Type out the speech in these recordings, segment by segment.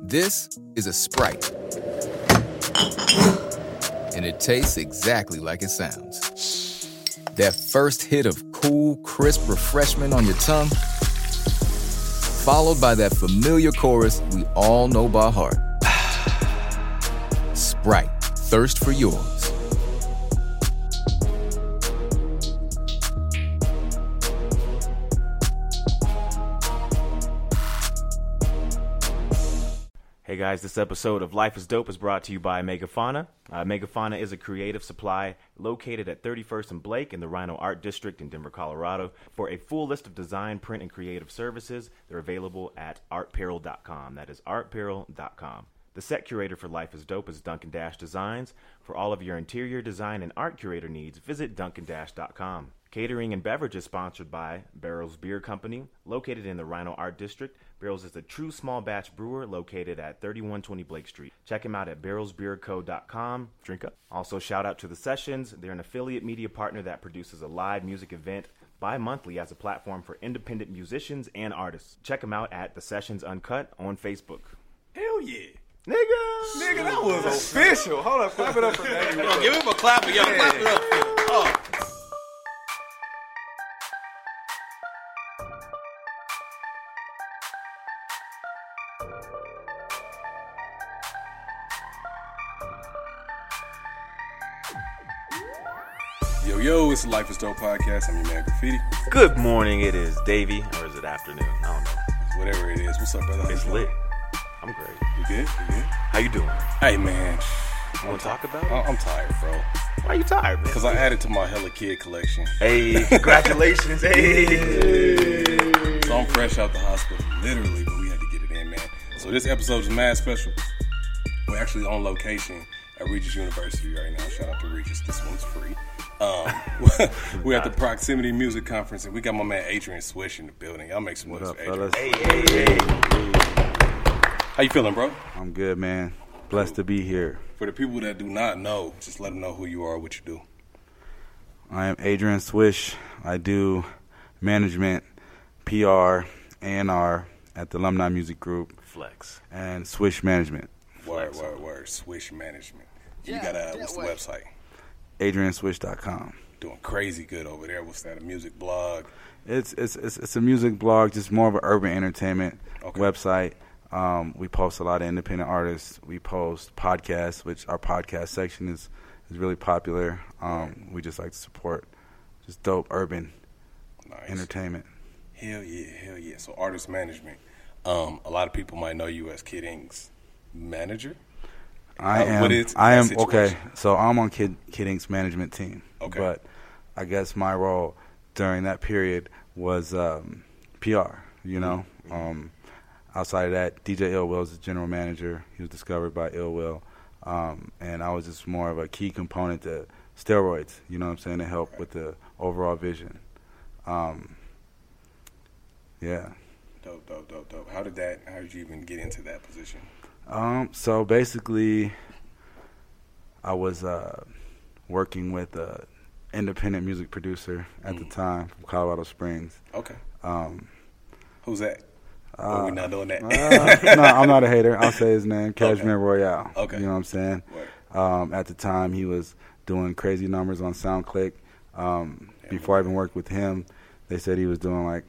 This is a Sprite. And it tastes exactly like it sounds. That first hit of cool, crisp refreshment on your tongue, followed by that familiar chorus we all know by heart. Sprite, thirst for yours. Guys, this episode of Life is Dope is brought to you by Megafauna. Uh, Megafauna is a creative supply located at 31st and Blake in the RiNo Art District in Denver, Colorado. For a full list of design, print, and creative services, they're available at artperil.com. That is artperil.com. The set curator for Life is Dope is Duncan Dash Designs. For all of your interior design and art curator needs, visit duncandash.com. Catering and beverages sponsored by Barrels Beer Company, located in the RiNo Art District. Barrels is a true small batch brewer located at 3120 Blake Street. Check him out at barrelsbeerco.com. Drink up. Also, shout out to The Sessions. They're an affiliate media partner that produces a live music event bi monthly as a platform for independent musicians and artists. Check them out at The Sessions Uncut on Facebook. Hell yeah. Nigga! Nigga, that was official. Hold up, clap it up for that. Give him a clap, yo, clap it up. Oh. The Life is Dope podcast. I'm your man Graffiti. Good morning, it is Davey, or is it afternoon? I don't know. Whatever it is. What's up, brother? How It's lit. I'm great. You good? You good? How you doing? Hey, man. You want to talk about it? I'm tired, bro. Why are you tired, man? Because I added to my Hella Kid collection. Hey, congratulations. hey. So I'm fresh out the hospital, literally, but we had to get it in, man. So this episode is mad special. We're actually on location at Regis University right now. Shout out to Regis. This one's free. Um, we're at the Proximity Music Conference, and we got my man Adrian Swish in the building. Y'all make some noise up, for Adrian. fellas? Hey, hey, hey. How you feeling, bro? I'm good, man. Blessed to be here. For the people that do not know, just let them know who you are, what you do. I am Adrian Swish. I do management, PR, A&R at the Alumni Music Group Flex. and Swish Management. Word, word, word. Swish Management. You got a what's the website? AdrianSwish.com. Doing crazy good over there. What's that? A music blog? It's, it's it's it's a music blog, just more of an urban entertainment Okay. website. Um, we post a lot of independent artists. We post podcasts, which our podcast section is is really popular. Um, we just like to support just dope urban Nice. entertainment. Hell yeah, hell yeah. So artist management. Um, a lot of people might know you as Kid Ink's manager. I am. is I am okay. So I'm on Kid Kid Ink's management team. Okay. But I guess my role during that period was um, PR. You know, Mm-hmm. um, outside of that, DJ Ill Will is the general manager. He was discovered by Ill Will, um, and I was just more of a key component to steroids. You know what I'm saying to help with the overall vision. Um, yeah. Dope, dope, dope, dope. How did that? How did you even get into that position? Um, so basically, I was uh, working with an independent music producer at the time from Colorado Springs. Okay. Um, Who's that? oh, we not doing that. uh, no, I'm not a hater. I'll say his name, Cashmere Royale. Okay. You know what I'm saying? Um, at the time, he was doing crazy numbers on SoundClick. Um, before I even worked with him, they said he was doing like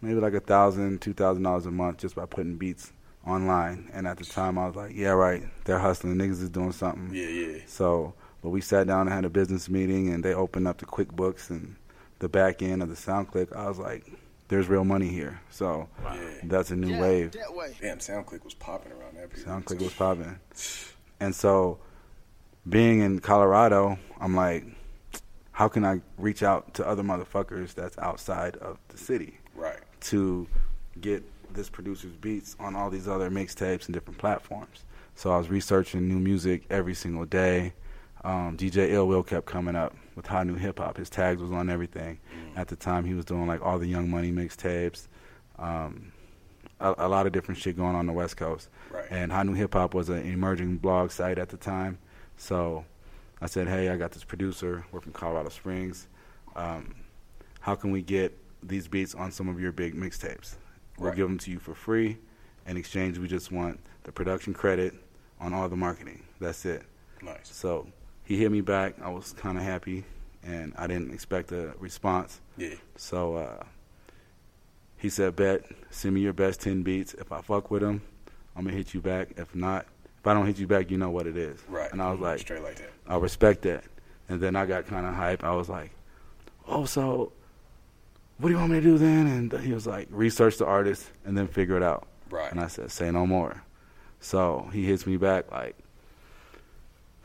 maybe like a thousand, two thousand dollars a month just by putting beats online. And at the time, I was like, yeah, right. They're hustling. Niggas is doing something. Yeah, yeah. So, but we sat down and had a business meeting, and they opened up the QuickBooks and the back end of the SoundClick. I was like, "There's real money here." So Yeah. that's a new wave. That way. Damn, SoundClick was popping around that period. SoundClick was popping, and so being in Colorado, I'm like, how can I reach out to other motherfuckers that's outside of the city Right. to get this producer's beats on all these other mixtapes and different platforms? So I was researching new music every single day. Um, DJ Ill Will kept coming up with hot new hip hop. His tags was on everything. At the time, he was doing like all the Young Money mixtapes, um, a, a lot of different shit going on, on the West Coast. Right. And Hot New Hip Hop was an emerging blog site at the time. So I said, hey, I got this producer. We're from Colorado Springs. Um, how can we get these beats on some of your big mixtapes? We'll Right. give them to you for free, In exchange, we just want the production credit on all the marketing. That's it. Nice. So he hit me back. I was kind of happy, and I didn't expect a response. Yeah. So uh, he said, "Bet, send me your best ten beats. If I fuck with them, I'm gonna hit you back. If not, if I don't hit you back, you know what it is." Right. And I was like, straight like that. I respect that. And then I got kind of hype. I was like, "Oh, so what do you want me to do then?" And he was like, "Research the artist and then figure it out." Right. And I said, "Say no more." So he hits me back like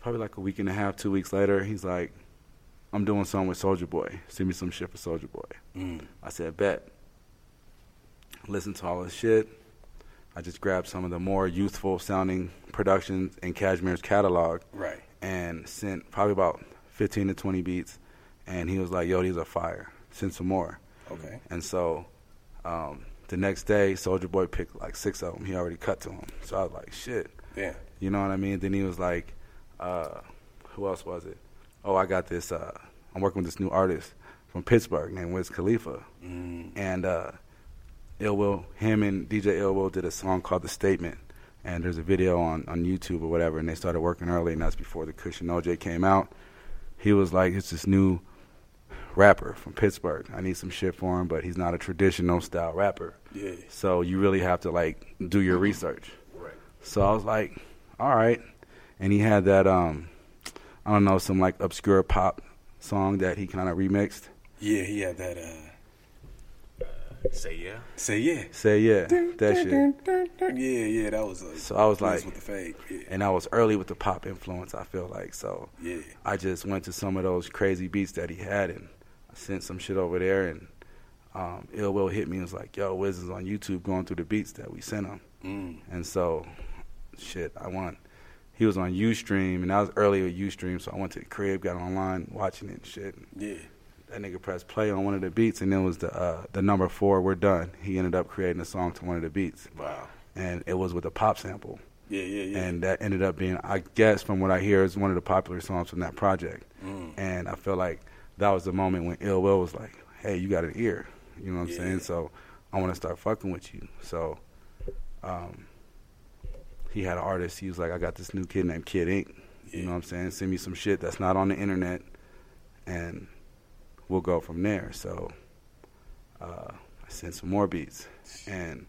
probably like a week and a half, two weeks later. He's like, "I'm doing something with Soldier Boy. Send me some shit for Soldier Boy." Mm. I said, "Bet." Listen to all this shit. I just grabbed some of the more youthful sounding productions in Cashmere's catalog Right. and sent probably about 15 to 20 beats. And he was like, yo, these are fire. Send some more. Okay. And so um, the next day, Soldier Boy picked like six of them. He already cut to them. So I was like, shit. Yeah. You know what I mean? Then he was like, uh, who else was it? Oh, I got this. Uh, I'm working with this new artist from Pittsburgh named Wiz Khalifa. Mm. And uh, Ill Will, him and DJ Ill Will did a song called The Statement. And there's a video on, on YouTube or whatever. And they started working early, and that's before the Kush & OJ came out. He was like, it's this new rapper from Pittsburgh. I need some shit for him, but he's not a traditional style rapper. Yeah. So you really have to like do your research. Right. So I was like, all right. And he had that um I don't know, some like obscure pop song that he kind of remixed. Yeah. He had that. uh Say yeah. Say yeah. Say yeah, that shit. Yeah. Yeah. That was. Uh, So I was like- with the fade. Yeah. And I was early with the pop influence, I feel like. So Yeah. I just went to some of those crazy beats that he had and I sent some shit over there and um, Ill Will hit me and was like, yo, Wiz is on YouTube going through the beats that we sent him. Mm. And so, shit, I went. He was on Ustream, and I was early with Ustream, so I went to the crib, got online, watching it and shit. Yeah. That nigga pressed play on one of the beats, and it was the uh, the number four. We're done. He ended up creating a song to one of the beats, Wow. and it was with a pop sample, Yeah. Yeah. Yeah. and that ended up being, I guess, from what I hear, is one of the popular songs from that project. Mm. And I feel like that was the moment when Ill Will was like, "Hey, you got an ear," you know what I'm Yeah. saying? So I want to start fucking with you. So um, he had an artist. He was like, "I got this new kid named Kid Ink. You know what I'm saying? Send me some shit that's not on the internet, and we'll go from there." So uh, I sent some more beats, and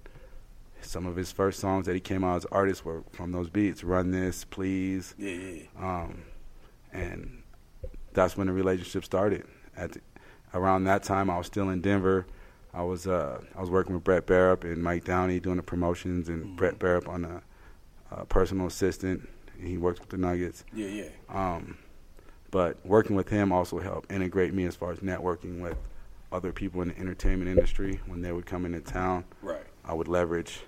some of his first songs that he came out as artist were from those beats. Run this, please. Yeah. Yeah. Um, and that's when the relationship started. At the, around that time, I was still in Denver. I was uh, I was working with Brett Barup and Mike Downey doing the promotions, and Brett Barup on a, a personal assistant. He works with the Nuggets. Yeah. Yeah. Um, but working with him also helped integrate me as far as networking with other people in the entertainment industry. When they would come into town, Right. I would leverage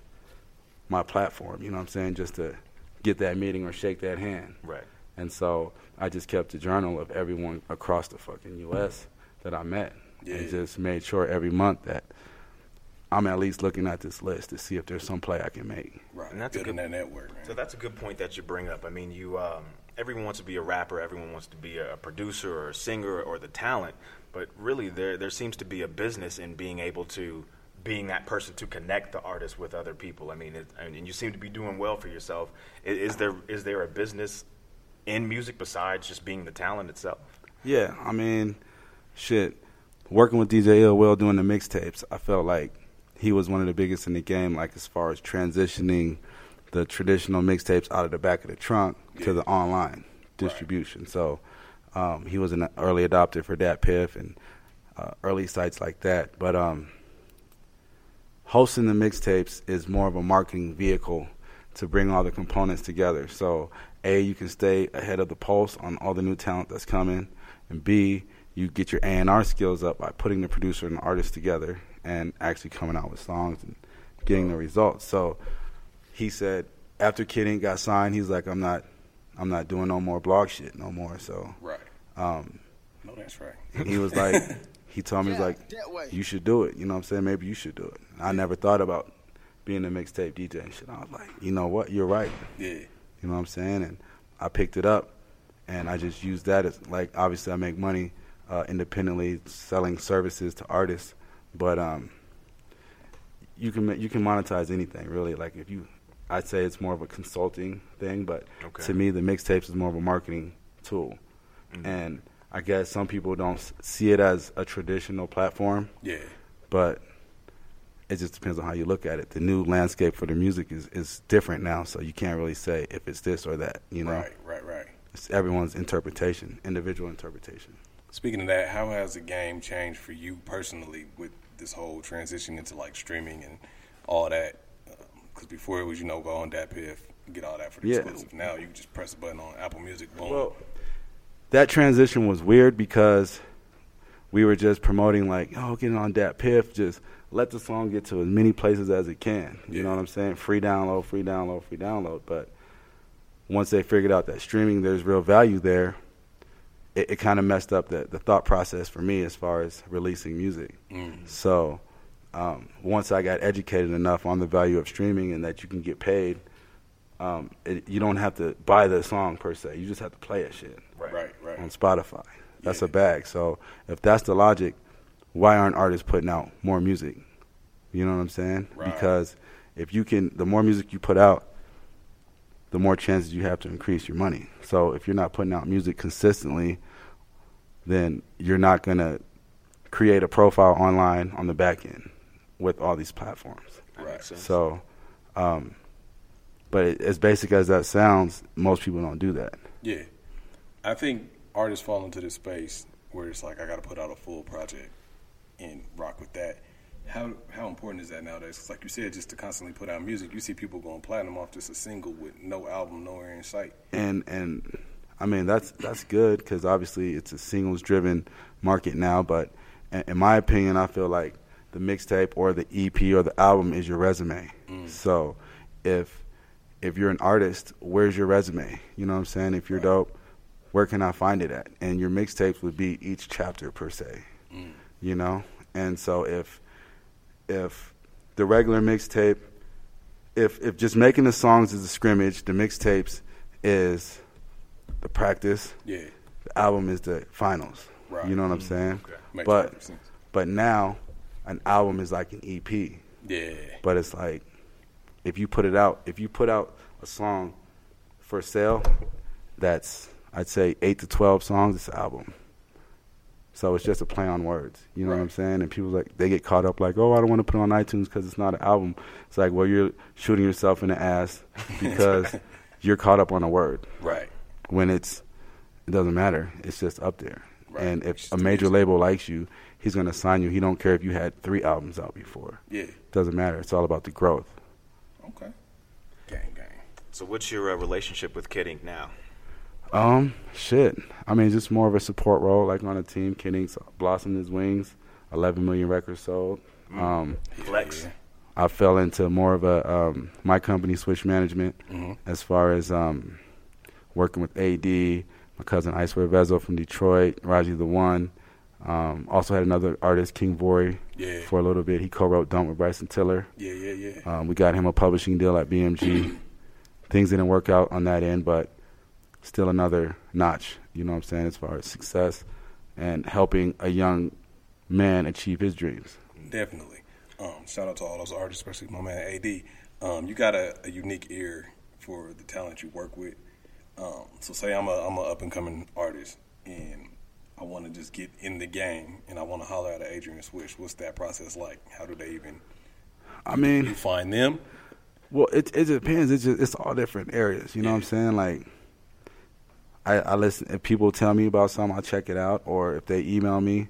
my platform. You know what I'm saying, just to get that meeting or shake that hand. Right. And so I just kept a journal of everyone across the fucking U.S. that I met, Yeah. and just made sure every month that I'm at least looking at this list to see if there's some play I can make. Right. And that's a Building good- that network, man. So that's a good point that you bring up. I mean, you um, everyone wants to be a rapper, everyone wants to be a producer or a singer or the talent, but really there there seems to be a business in being able to being that person to connect the artist with other people. I mean, it, and you seem to be doing well for yourself. Is, is there is there a business in music besides just being the talent itself? Yeah, I mean, shit. Working with DJ Will doing the mixtapes, I felt like he was one of the biggest in the game, like as far as transitioning the traditional mixtapes out of the back of the trunk to the online distribution. So um, he was an early adopter for DatPiff and uh, early sites like that. But um, hosting the mixtapes is more of a marketing vehicle to bring all the components together. So, A, you can stay ahead of the pulse on all the new talent that's coming, and B, you get your A&R skills up by putting the producer and the artist together and actually coming out with songs and getting the results. So, he said after Kid Ink got signed, he's like, I'm not, I'm not doing no more blog shit no more. So, Right. um, No, that's right. he was like, he told me, he's like, you should do it. You know what I'm saying? Maybe you should do it. I never thought about being a mixtape DJ and shit. I was like, you know what? You're right. Yeah. You know what I'm saying? And I picked it up, and I just used that as like obviously I make money uh, independently selling services to artists, but um, you can you can monetize anything really. Like if you, I'd say it's more of a consulting thing, but Okay. to me the mixtapes is more of a marketing tool, and I guess some people don't see it as a traditional platform, Yeah. but it just depends on how you look at it. The new landscape for the music is, is different now, so you can't really say if it's this or that. You know, Right, right, right. it's everyone's interpretation, individual interpretation. Speaking of that, how has the game changed for you personally with this whole transition into like streaming and all that? Uh, because before it was, you know, go on DatPiff, get all that for the Yeah. exclusive. Now you just press a button on Apple Music, boom. Well, that transition was weird because we were just promoting like, oh, get on DatPiff, just let the song get to as many places as it can. You know what I'm saying? Free download, free download, free download. But once they figured out that streaming, there's real value there. It, it kind of messed up the, the thought process for me as far as releasing music. Mm. So um, once I got educated enough on the value of streaming and that you can get paid, um, it, you don't have to buy the song per se. You just have to play it shit right, right, right. on Spotify. That's Yeah. a bag. So if that's the logic, why aren't artists putting out more music? You know what I'm saying? Right. Because if you can, the more music you put out, the more chances you have to increase your money. So if you're not putting out music consistently, then you're not gonna create a profile online on the back end with all these platforms. Sense. So, um, but it, as basic as that sounds, most people don't do that. Yeah. I think artists fall into this space where it's like I got to put out a full project and rock with that. How how important is that nowadays? 'Cause like you said, just to constantly put out music, you see people going platinum off just a single with no album nowhere in sight. and and I mean that's that's good because obviously it's a singles driven market now. But in, in my opinion, I feel like the mixtape or the EP or the album is your resume. Mm. So if if you're an artist, where's your resume? You know what I'm saying? If you're dope, where can I find it at? And your mixtapes would be each chapter per se. Mm. You know, and so if if the regular mixtape, if if just making the songs is a scrimmage, the mixtapes is the practice. Yeah. The album is the finals. Right. You know what I'm mm-hmm. saying? Makes But but now, an album is like an EP. Yeah. But it's like, if you put it out, if you put out a song for sale, that's I'd say eight to twelve songs. It's an album. So it's just a play on words. You know what I'm saying? And people like they get caught up like, oh, I don't want to put it on iTunes because it's not an album. It's like, well, you're shooting yourself in the ass because you're caught up on a word Right. when it's it doesn't matter. It's just up there. Right. And if a major label likes you, he's gonna sign you. He don't care if you had three albums out before. Yeah. Doesn't matter. It's all about the growth. Okay. Gang, gang. So, what's your uh, relationship with Kid Ink now? Um, shit. I mean, just more of a support role, like on a team. Kid Ink's blossomed his wings. 11 million records sold. Um, Flex. I fell into more of a um, my company Swish Management Mhm. as far as um, working with AD, my cousin Icewear Vezo from Detroit, Raji the One. Um, also had another artist, King Vory, Yeah. for a little bit. He co-wrote "Don't" with Bryson Tiller. Yeah, yeah, yeah. Um, we got him a publishing deal at BMG. Things didn't work out on that end, but still another notch. You know what I'm saying as far as success and helping a young man achieve his dreams. Definitely. Um, shout out to all those artists, especially my man AD. Um, you got a, a unique ear for the talent you work with. Um, so say I'm a I'm a up and coming artist and I want to just get in the game and I want to holler at Adrian Swish. What's that process like? How do they even I mean, you find them? Well, it it depends. It's just it's all different areas. You know what I'm saying? Like, I I listen. If people tell me about something, I'll check it out. Or if they email me,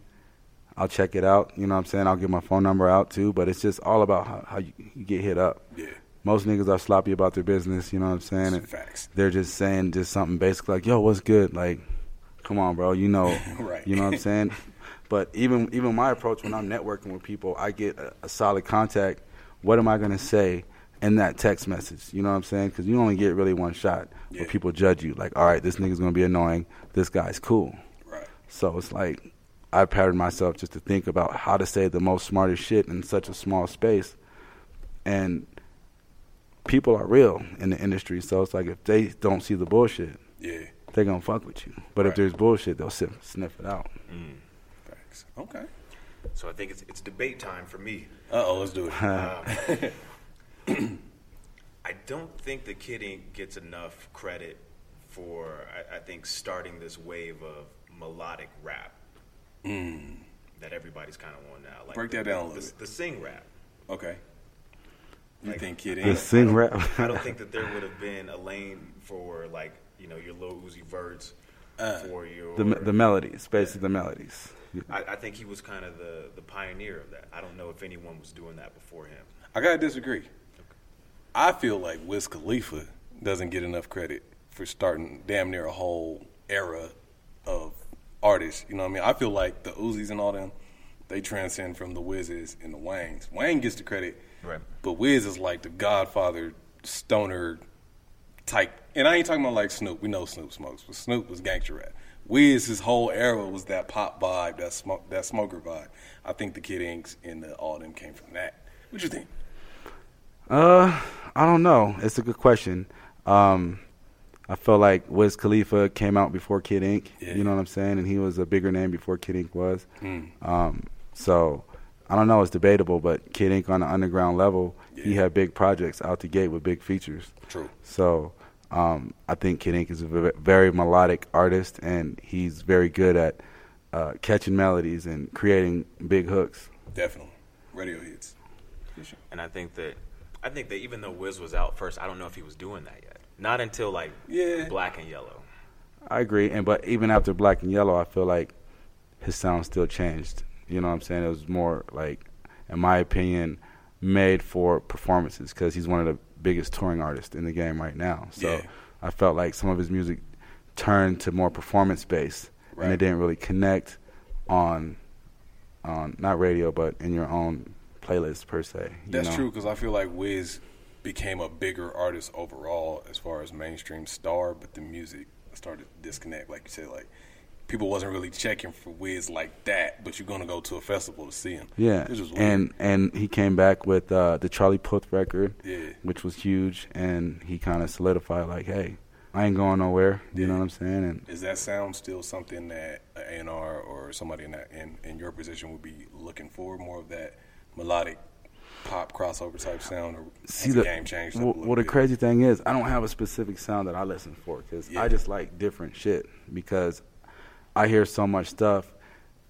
I'll check it out. You know what I'm saying? I'll give my phone number out too. But it's just all about how, how you, you get hit up. Yeah. Most niggas are sloppy about their business. You know what I'm saying? And Facts. They're just saying just something basic like, "Yo, what's good?" Like, come on, bro. You know, Right. you know what I'm saying? But even even my approach when I'm networking with people, I get a, a solid contact. What am I gonna say in that text message? You know what I'm saying? Because you only get really one shot Yeah. where people judge you. Like, all right, this nigga's gonna be annoying. This guy's cool. Right. So it's like I patterned myself just to think about how to say the most smartest shit in such a small space. And people are real in the industry, so it's like if they don't see the bullshit, Yeah. they're gonna fuck with you. But if there's bullshit, they'll sniff, sniff it out. Facts. Okay. So I think it's it's debate time for me. Uh oh, let's do it. I don't think the Kid Ink gets enough credit for I, I think starting this wave of melodic rap that everybody's kind of on now. Like. Break the, that down a the, little bit. the sing rap. okay. You Like- think Kid The Ink? sing rap. I don't think that there would have been a lane for like you know your Lil Uzi Verts Uh, for your the the melodies, basically the melodies. I, I think he was kind of the the pioneer of that. I don't know if anyone was doing that before him. I gotta disagree. I feel like Wiz Khalifa doesn't get enough credit for starting damn near a whole era of artists. You know what I mean? I feel like the Uzis and all them, they transcend from the Wizzes and the Wangs. Wang gets the credit, Right. but Wiz is like the Godfather stoner type. And I ain't talking about like Snoop. We know Snoop smokes, but Snoop was gangster rap. Wiz, his whole era was that pop vibe, that smoke, that smoker vibe. I think the Kid Inks and the, all them came from that. What you think? Uh, I don't know. It's a good question. Um, I feel like Wiz Khalifa came out before Kid Ink. Yeah. You know what I'm saying? And he was a bigger name before Kid Ink was. Mm. Um, so I don't know. It's debatable, but Kid Ink on the underground level, he had big projects out the gate with big features. True. So um, I think Kid Ink is a very melodic artist, and he's very good at uh, catching melodies and creating big hooks. Definitely. Radio hits. And I think that I think that even though Wiz was out first, I don't know if he was doing that yet. Not until like Yeah. Black and Yellow. I agree, and but even after Black and Yellow, I feel like his sound still changed. You know what I'm saying? It was more like, in my opinion, made for performances because he's one of the biggest touring artists in the game right now. So Yeah. I felt like some of his music turned to more performance based, and it didn't really connect on on not radio but in your own playlist per se. That's know? true because I feel like Wiz became a bigger artist overall as far as mainstream star, but the music started to disconnect. Like you said, like people wasn't really checking for Wiz like that, but you're gonna go to a festival to see him. Yeah, This was weird. and and he came back with uh, the Charlie Puth record, Yeah. which was huge, and he kind of solidified like, hey, I ain't going nowhere. You know what I'm saying? And Is that sound still something that an A&R or somebody in that in, in your position would be looking for? More of that melodic pop crossover type sound, or see the game changed? well, well, the crazy thing is, I don't have a specific sound that I listen for because Yeah. I just like different shit because I hear so much stuff.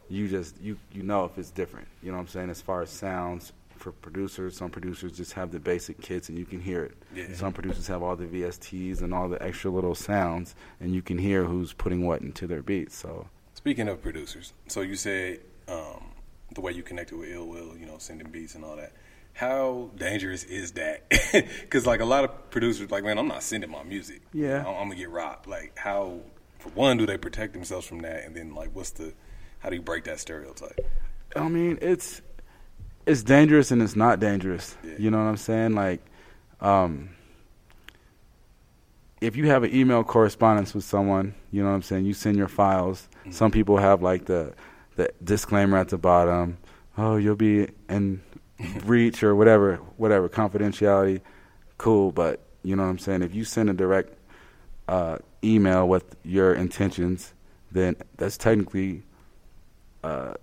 You just you you know if it's different. You know what I'm saying? As far as sounds for producers, some producers just have the basic kits and you can hear it. Yeah. Some producers have all the VSTs and all the extra little sounds, and you can hear who's putting what into their beats. So Speaking of producers, so you said um, the way you connected with Ill Will, you know, sending beats and all that. How dangerous is that? Because like a lot of producers, like man, I'm not sending my music. Yeah. I'm, I'm gonna get robbed. Like how, for one, do they protect themselves from that? And then like, what's the, how do you break that stereotype? I mean, it's it's dangerous and it's not dangerous. Yeah. You know what I'm saying? Like, um, if you have an email correspondence with someone, you know what I'm saying. You send your files. Some people have like the the disclaimer at the bottom. Oh, you'll be in breach or whatever, whatever confidentiality. Cool, but you know what I'm saying. If you send a direct uh, email with your intentions, then that's technically uh,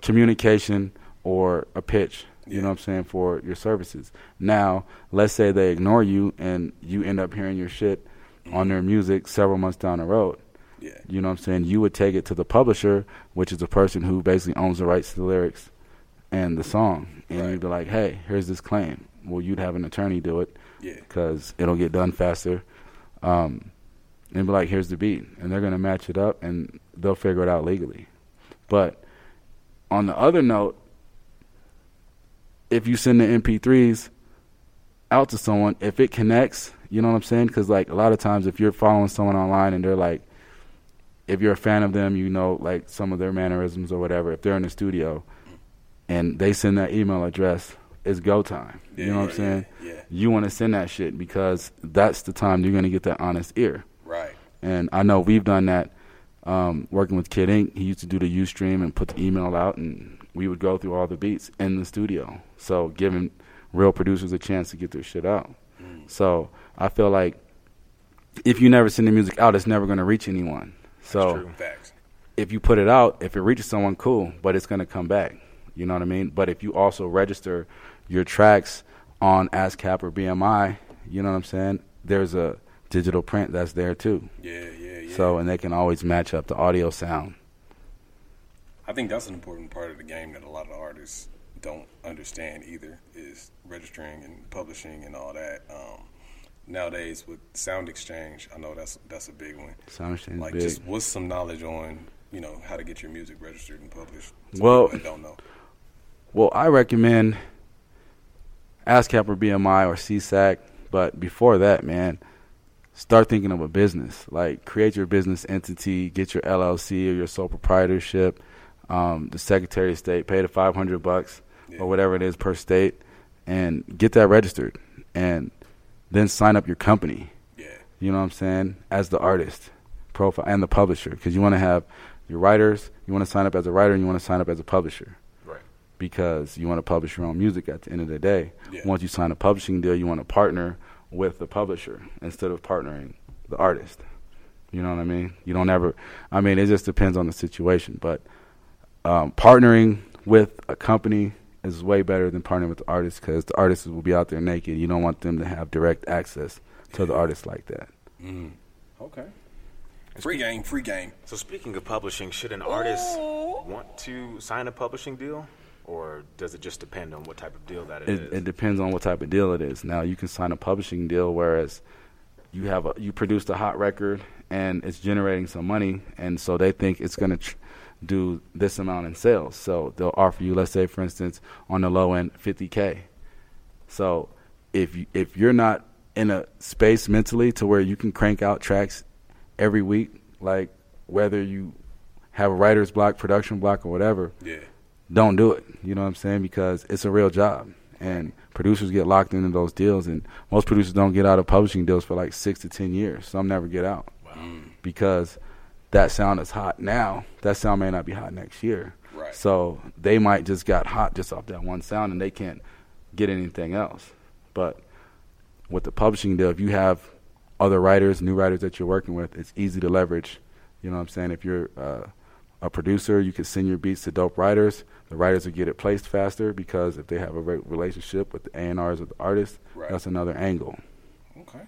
communication or a pitch. You know what I'm saying for your services. Now, let's say they ignore you and you end up hearing your shit on their music several months down the road. Yeah. You know what I'm saying? You would take it to the publisher, which is the person who basically owns the rights to the lyrics and the song, and Right. you'd be like, "Hey, here's this claim." Well, you'd have an attorney do it Yeah. because it'll get done faster. Um, and be like, "Here's the beat," and they're gonna match it up, and they'll figure it out legally. But on the other note, if you send the MP3s out to someone, if it connects, you know what I'm saying? Because like a lot of times, if you're following someone online and they're like, if you're a fan of them, you know like some of their mannerisms or whatever. If they're in the studio and they send that email address, it's go time. Yeah, you know what I'm saying? yeah, yeah. You want to send that shit because that's the time you're gonna get that honest ear. Right. And I know we've done that um, working with Kid Ink. He used to do the Ustream and put the email out, and we would go through all the beats in the studio. So giving real producers a chance to get their shit out. So I feel like if you never send the music out, it's never going to reach anyone. So. Facts. if you put it out, if it reaches someone, cool, but it's going to come back. You know what I mean? But if you also register your tracks on ASCAP or BMI, you know what I'm saying? There's a digital print that's there too. Yeah, yeah, yeah. So and they can always match up the audio sound. I think that's an important part of the game that a lot of artists don't understand either is registering and publishing and all that. Um, nowadays with Sound Exchange, I know that's that's a big one. Sound exchange Like, big. just what's some knowledge on you know how to get your music registered and published? Well- that don't know. Well, I recommend ASCAP or BMI or SESAC, but before that, man, start thinking of a business. Like create your business entity, get your LLC or your sole proprietorship. Um, the Secretary of State pay the five hundred bucks Yeah. or whatever it is per state, and get that registered, and then sign up your company. Yeah, You know what I'm saying? As the artist profile and the publisher, because you want to have your writers. You want to sign up as a writer, and you want to sign up as a publisher Right. because you want to publish your own music at the end of the day. Yeah. Once you sign a publishing deal, you want to partner with the publisher instead of partnering the artist. You know what I mean? You don't ever. I mean, it just depends on the situation, but um, partnering with a company is way better than partnering with the artist because the artists will be out there naked. You don't want them to have direct access to the artists like that. Mm. Okay. Free game, free game. So speaking of publishing, should an artist want to sign a publishing deal, or does it just depend on what type of deal that it, is? it depends on what type of deal it is. Now you can sign a publishing deal, whereas you have a you produced a hot record and it's generating some money, and so they think it's going to tr- do this amount in sales. So they'll offer you, let's say, for instance, on the low end, 50k. So if you, if you're not in a space mentally to where you can crank out tracks every week, like whether you have a writer's block, production block, or whatever, Yeah. don't do it. You know what I'm saying? Because it's a real job, and producers get locked into those deals, and most producers don't get out of publishing deals for like six to ten years. Some never get out because that sound is hot now. That sound may not be hot next year. Right. So they might just got hot just off that one sound, and they can't get anything else. But with the publishing deal, if you have other writers, new writers that you're working with, it's easy to leverage. You know what I'm saying? If you're uh, a producer, you can send your beats to dope writers. The writers will get it placed faster because if they have a re- relationship with the A&Rs with the artists, Right. that's another angle. Okay.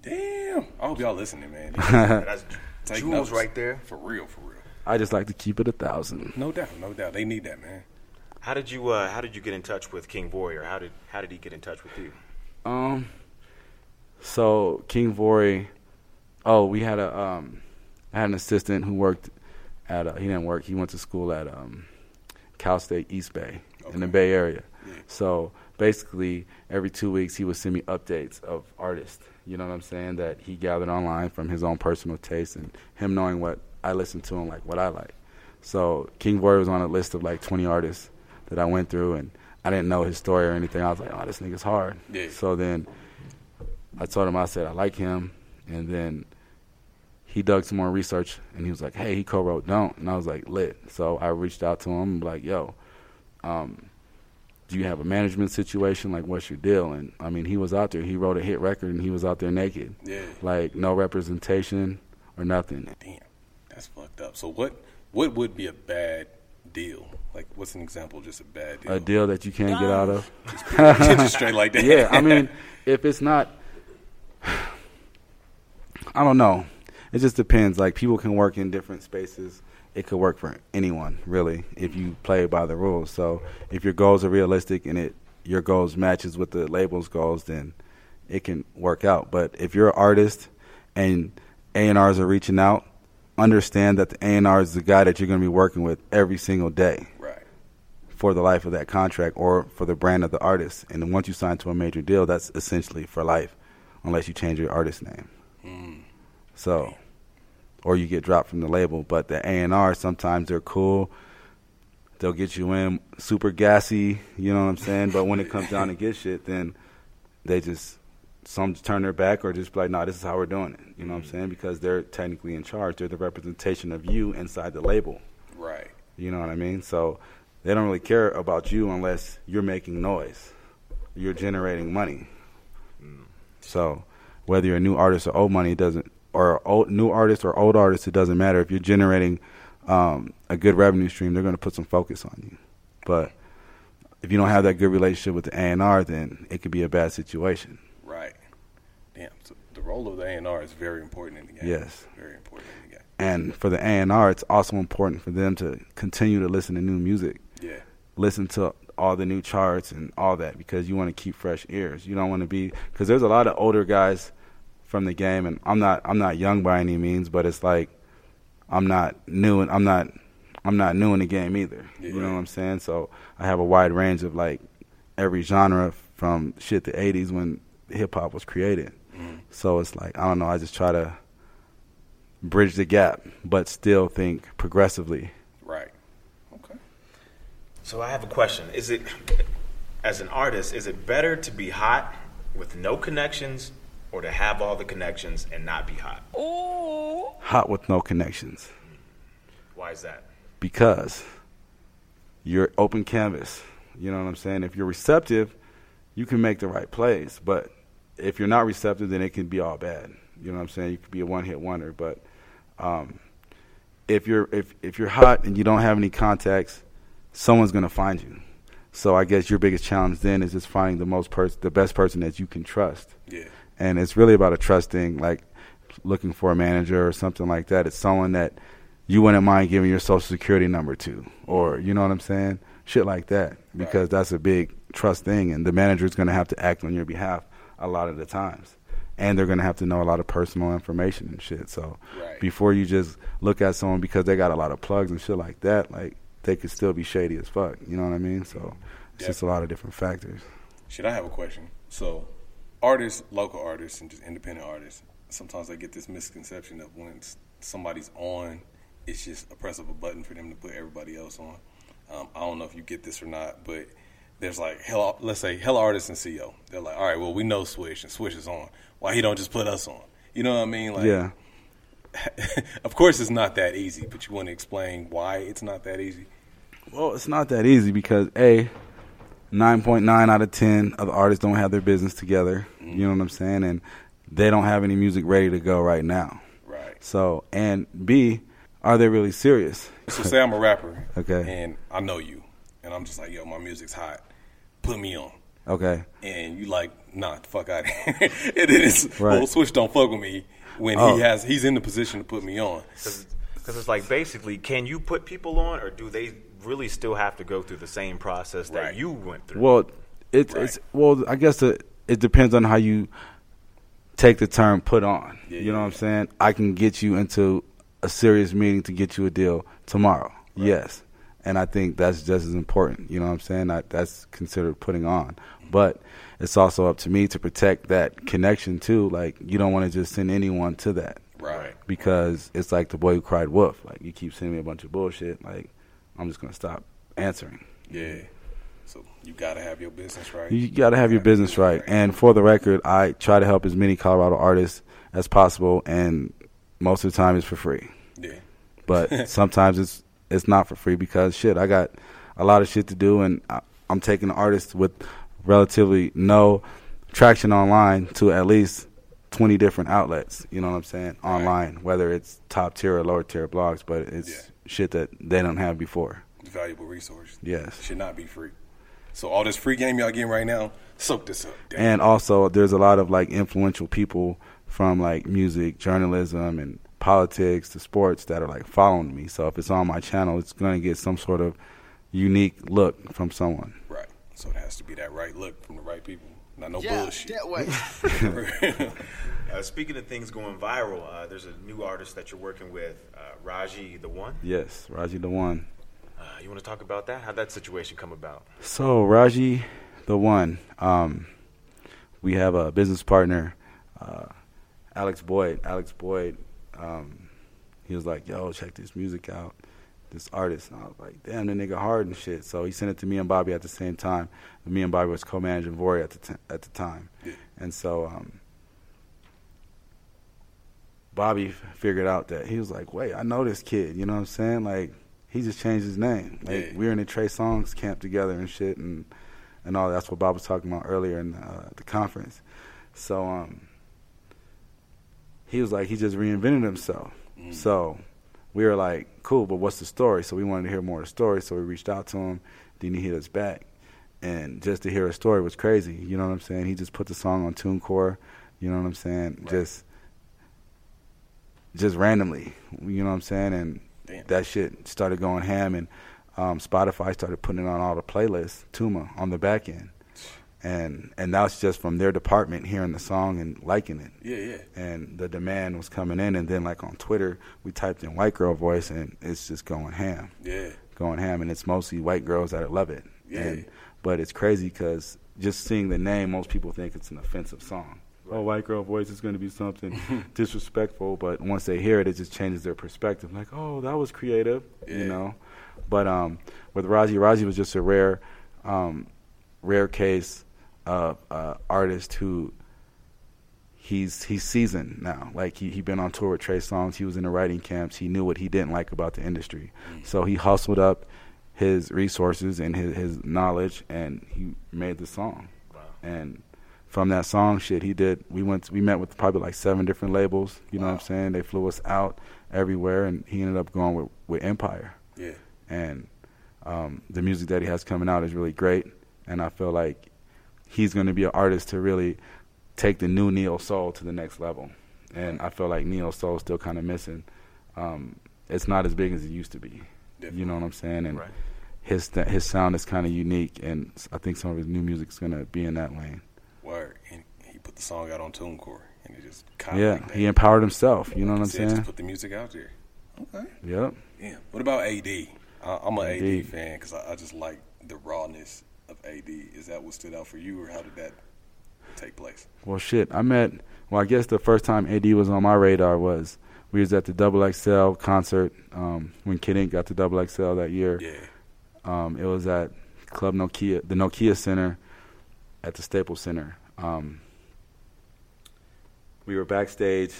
Damn. I hope y'all listening, man. That's Take jewels notes. right there. For real, for real. I just like to keep it a thousand. No doubt, no doubt. They need that, man. How did you uh, How did you get in touch with King Vory? How did How did he get in touch with you? Um, so King Vory, oh, we had a um, I had an assistant who worked at uh he didn't work. He went to school at um, Cal State East Bay in the Bay Area. Yeah. So basically, every two weeks he would send me updates of artists. You know what I'm saying? That he gathered online from his own personal taste and him knowing what I listen to and like what I like. So King Vory was on a list of like 20 artists that I went through, and I didn't know his story or anything. I was like, oh, this nigga's hard. Yeah. So then I told him I said I like him, and then he dug some more research, and he was like, "Hey, he co-wrote Don't," and I was like, "Lit." So I reached out to him, like, "Yo, um, do you have a management situation? Like, what's your deal?" And I mean, he was out there. He wrote a hit record, and he was out there naked, Yeah. like no representation or nothing. Damn. That's fucked up. So what what would be a bad deal? Like what's an example of just a bad deal? A deal that you can't get out of. just straight like that. yeah, I mean, if it's not, I don't know. It just depends. Like people can work in different spaces. It could work for anyone, really, if you play by the rules. So if your goals are realistic and it your goals matches with the label's goals, then it can work out. But if you're an artist and A and R's are reaching out, understand that the A and R is the guy that you're going to be working with every single day right. for the life of that contract or for the brand of the artist. And then once you sign to a major deal, that's essentially for life, unless you change your artist name. Hmm. So, or you get dropped from the label. But the A and R sometimes they're cool. They'll get you in super gassy, you know what I'm saying. But when it comes down to get shit, then they just some turn their back or just be like, "Nah, this is how we're doing it." You know what I'm mm-hmm. saying? Because they're technically in charge. They're the representation of you inside the label. Right. You know what I mean? So they don't really care about you unless you're making noise. You're generating money. Mm. So whether you're a new artist or old money it doesn't or old, new artist or old artist, it doesn't matter. If you're generating um, a good revenue stream, they're going to put some focus on you. But if you don't have that good relationship with the A and R, then it could be a bad situation. Right. Damn. So the role of the A and R is very important in the game. Yes. Very important in the game. And for the A and R, it's also important for them to continue to listen to new music, Yeah. listen to all the new charts and all that because you want to keep fresh ears. You don't want to be because there's a lot of older guys from the game, and I'm not I'm not young by any means, but it's like I'm not new and I'm not I'm not new in the game either. You know what I'm saying? So I have a wide range of like every genre from shit the 80s when hip hop was created. Mm. So it's like I don't know. I just try to bridge the gap, but still think progressively. Right. Okay. So I have a question. Is it, as an artist, is it better to be hot with no connections or to have all the connections and not be hot? Hot with no connections Why is that? because you're open canvas. You know what I'm saying? If you're receptive, you can make the right plays, but if you're not receptive, then it can be all bad. You know what I'm saying? You could be a one-hit wonder, but um, if you're if if you're hot and you don't have any contacts, someone's gonna find you. So I guess your biggest challenge then is just finding the most pers- the best person that you can trust. Yeah. And it's really about a trusting like looking for a manager or something like that. It's someone that you wouldn't mind giving your social security number to, or you know what I'm saying, shit like that, because Right. that's a big trust thing, and the manager is going to have to act on your behalf a lot of the times, and they're going to have to know a lot of personal information and shit. So Right. before you just look at someone because they got a lot of plugs and shit like that, like they could still be shady as fuck. You know what I mean? So it's just a lot of different factors. Should I have a question? So, artists, local artists, and just independent artists, sometimes they get this misconception of when s- somebody's on, it's just a press of a button for them to put everybody else on. Um, I don't know if you get this or not, but there's like hell. Let's say hell artists and CEO. They're like, all right, well, we know Swish and Swish is on. Why he don't just put us on? You know what I mean? Like, yeah. of course, it's not that easy, but you want to explain why it's not that easy. Well, it's not that easy because a nine point nine out of ten of the artists don't have their business together. You know what I'm saying, and they don't have any music ready to go right now. Right. So, and b, are they really serious? So say I'm a rapper, Okay. and I know you, and I'm just like, yo, my music's hot, put me on, Okay. and you like, nah, the fuck out of here. and then it's, Right. well, Swish don't fuck with me when Oh. he has, he's in the position to put me on. Because it's like basically, can you put people on, or do they really still have to go through the same process that Right. you went through? Well, it, Right. it's well. I guess it, it depends on how you take the term "put on." Yeah, you know yeah, what I'm saying? I can get you into a serious meeting to get you a deal tomorrow. Yes, and I think that's just as important. You know what I'm saying? I, that's considered putting on, but it's also up to me to protect that connection too. Like you don't want to just send anyone to that Right. because it's like the boy who cried wolf. Like you keep sending me a bunch of bullshit. Like I'm just gonna stop answering. Yeah. So you gotta have your business right. You got to have your business right. And for the record, I try to help as many Colorado artists as possible, and most of the time it's for free. yeah. But sometimes it's it's not for free because shit, I got a lot of shit to do, and I, I'm taking artists with relatively no traction online to at least 20 different outlets. You know what I'm saying? Online, whether it's top tier or lower tier blogs, but it's Yeah. Shit that they don't have before. Valuable resource. Yes. Should not be free. So all this free game y'all getting right now, soak this up. Damn. and also there's a lot of like influential people from like music journalism and politics to sports that are like following me so if it's on my channel it's going to get some sort of unique look from someone right. So it has to be that right look from the right people. Not no Yeah, bullshit. that way. Uh, speaking of things going viral, uh, there's a new artist that you're working with, uh, Raji the One. yes raji the one Uh, you want to talk about that? How'd that situation come about? so raji the one um, we have a business partner uh, alex boyd alex boyd um, he was like yo check this music out this artist. And I was like, damn, the nigga hard and shit. So he sent it to me and Bobby at the same time. And me and Bobby was co-managing Vory at the t- at the time. Yeah. And so um, Bobby figured out that he was like, wait, I know this kid. You know what I'm saying? Like he just changed his name. Like Yeah. we were in the Trey Songz camp together and shit, and and all. That's what Bob was talking about earlier in uh, the conference. So um, he was like, he just reinvented himself. Mm. So we were like, cool, but what's the story? So we wanted to hear more of the story. So we reached out to him, Then he hit us back, and just to hear a story was crazy. You know what I'm saying? He just put the song on TuneCore. You know what I'm saying? Right. Just just randomly. You know what I'm saying? And Damn. that shit started going ham, and um, Spotify started putting it on all the playlists. Tuma on the back end, and and that was just from their department hearing the song and liking it Yeah, yeah. and the demand was coming in and then like on twitter we typed in white girl voice and it's just going ham Yeah. going ham and it's mostly white girls that love it Yeah. and but it's crazy because just seeing the name most people think it's an offensive song oh white girl voice is going to be something disrespectful but once they hear it it just changes their perspective like oh that was creative Yeah. you know but um with Raji Raji was just a rare um rare case of uh artist who he's he's seasoned now. Like he he been on tour with Trey Songz. He was in the writing camps. He knew what he didn't like about the industry, so he hustled up his resources and his his knowledge, and he made the song. And from that song, shit, he did. We went. We met with probably like seven different labels. You know what I'm saying? They flew us out everywhere, and he ended up going with with Empire. Yeah. And um, the music that he has coming out is really great, and I feel like he's going to be an artist to really take the new Neo Soul to the next level. And I feel like Neo Soul is still kind of missing. Um, it's not as big as it used to be. You know what I'm saying? And Right. his th- his sound is kind of unique, and I think some of his new music is going to be in that lane. Word. And he put the song out on TuneCore, and it just kind of Yeah, like he empowered himself. You know what I'm Said, saying? Just put the music out there. Okay. Yep. Yeah. What about AD? I, I'm an AD, AD. fan because I, I just like the rawness of AD. Is that what stood out for you, or how did that take place? Well, shit. I met. Well, I guess the first time AD was on my radar was we was at the Double XL concert um, when Kid Ink got the Double XL that year. Yeah. Um, it was at Club Nokia, the Nokia Center, at the Staples Center. Um, we were backstage.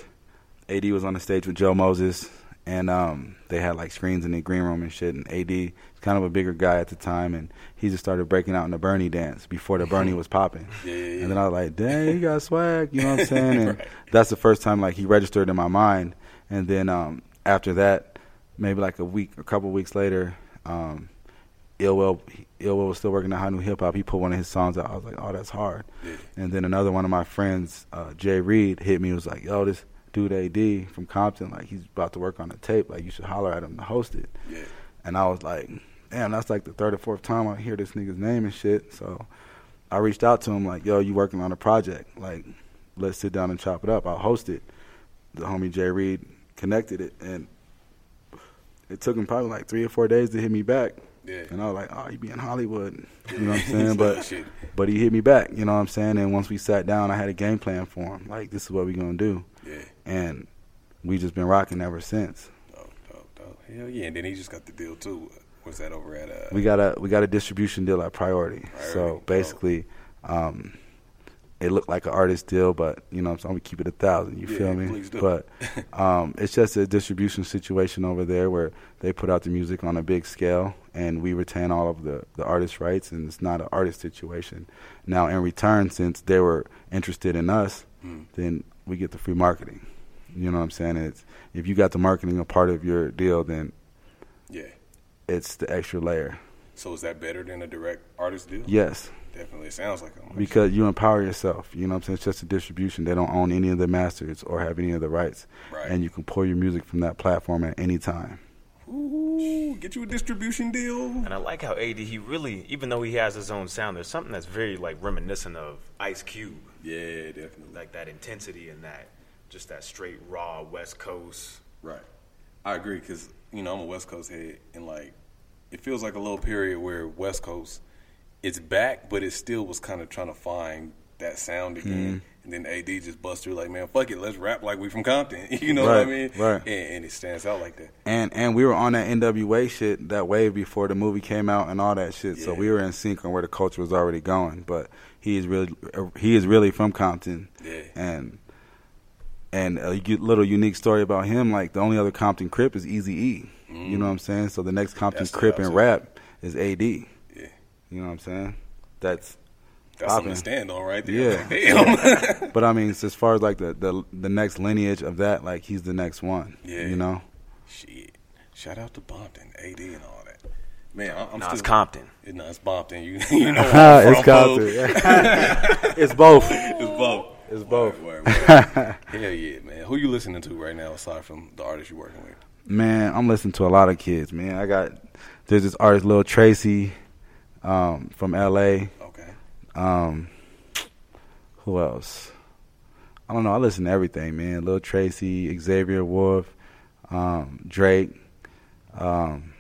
AD was on the stage with Joe Moses, and um, they had like screens in the green room and shit. And AD, kind of a bigger guy at the time, and he just started breaking out in the Bernie dance before the Bernie was popping. Yeah, yeah, yeah. And then I was like, "Dang, he got swag," you know what I'm saying? And Right. that's the first time like he registered in my mind. And then um, after that, maybe like a week, a couple weeks later, um, Ill Will, Ill Will was still working at Hot New Hip Hop. He put one of his songs out. I was like, "Oh, that's hard." And then another one of my friends, uh, Jay Reed, hit me. Was like, "Yo, this dude AD from Compton, like he's about to work on a tape. Like you should holler at him to host it." Yeah. And I was like, damn, that's like the third or fourth time I hear this nigga's name and shit. So I reached out to him like, yo, you working on a project? Like, let's sit down and chop it up. I'll host it. The homie Jay Reed connected it, and it took him probably like three or four days to hit me back. Yeah. And I was like, oh, he be in Hollywood. You know what I'm saying? but but he hit me back. You know what I'm saying? And once we sat down, I had a game plan for him. Like, this is what we gonna do. Yeah. And we just been rocking ever since. Dope, dope, dope. Hell yeah. And then he just got the deal too. Was that over at uh? we got a we got a distribution deal at Priority. Priority, So dope. basically, um, it looked like an artist deal, but you know, I'm gonna keep it a thousand. You Yeah, feel me? do. But um, it's just a distribution situation over there where they put out the music on a big scale, and we retain all of the the artist rights, and it's not an artist situation. Now, in return, since they were interested in us, Mm. then we get the free marketing. You know what I'm saying? It's if you got the marketing a part of your deal, then. It's the extra layer. So is that better than a direct artist deal? Yes. Definitely. It sounds like them. because you empower yourself. You know what I'm saying? It's just a distribution. They don't own any of the masters or have any of the rights. Right. And you can pull your music from that platform at any time. Ooh, get you a distribution deal. And I like how AD he really, even though he has his own sound, there's something that's very like reminiscent of Ice Cube, Yeah, definitely. like that intensity and that, just that straight raw West Coast. Right. I agree because you know I'm a West Coast head, and like it feels like a little period where West Coast it's back, but it still was kind of trying to find that sound again. Mm-hmm. And then AD just bust through like, man, fuck it, let's rap like we from Compton. you know what I mean? right. And, and it stands out like that. And and we were on that NWA shit, that wave before the movie came out and all that shit. So we were in sync on where the culture was already going. But he is really he is really from Compton. Yeah. And and a little unique story about him, like the only other Compton Crip is Easy E. You know what I'm saying? So the next Compton That's Crip and rap is AD. Yeah. You know what I'm saying? That's That's something Poppin'. to stand on right there. Yeah. Like, damn. But I mean, it's as far as like the, the the next lineage of that, like he's the next one. Yeah. You know. Shit. Shout out to Bompton, AD, and all that. Man, I- I'm No, still. it's Compton. It- No, it's Bompton. You, you know where I'm it's. Compton. it's both. It's both. It's both. Word, word, word. Hell yeah, man. Who you listening to right now aside from the artists you're working with? Man, I'm listening to a lot of kids. Man, I got there's this artist, Lil Tracy, um, from L.A. Okay. Um, who else? I don't know. I listen to everything, man. Lil Tracy, Xavier Wulf, um, Drake. Um,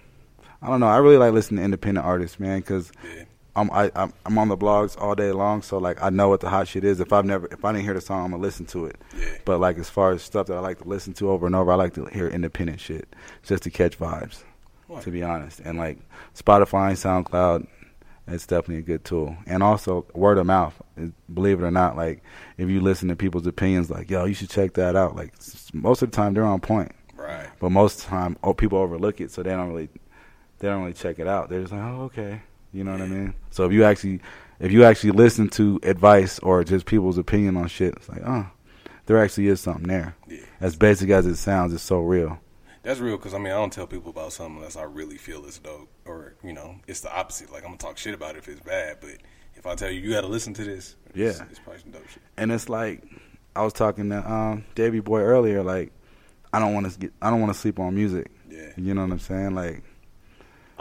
I don't know. I really like listening to independent artists, man, because Yeah. I'm I, I'm I'm on the blogs all day long, so like I know what the hot shit is. If I've never if I didn't hear the song, I'm gonna listen to it. Yeah. But like as far as stuff that I like to listen to over and over, I like to hear independent shit just to catch vibes. Right. To be honest, and like Spotify and SoundCloud, it's definitely a good tool. And also word of mouth. Believe it or not, like if you listen to people's opinions, like yo, you should check that out. Like most of the time they're on point, Right. but most of the time oh, people overlook it, so they don't really they don't really check it out. They're just like, oh okay, you know what I mean. So if you actually if you actually listen to advice or just people's opinion on shit, it's like, oh, there actually is something there. Yeah. As basic as it sounds, it's so real. That's real because I mean I don't tell people about something unless I really feel it's dope or you know it's the opposite. Like I'm gonna talk shit about it if it's bad, but if I tell you you got to listen to this, it's, Yeah. it's probably some dope shit. and it's like I was talking to um Davey Boy earlier. Like I don't want to get I don't want to sleep on music. Yeah. You know what I'm saying? Like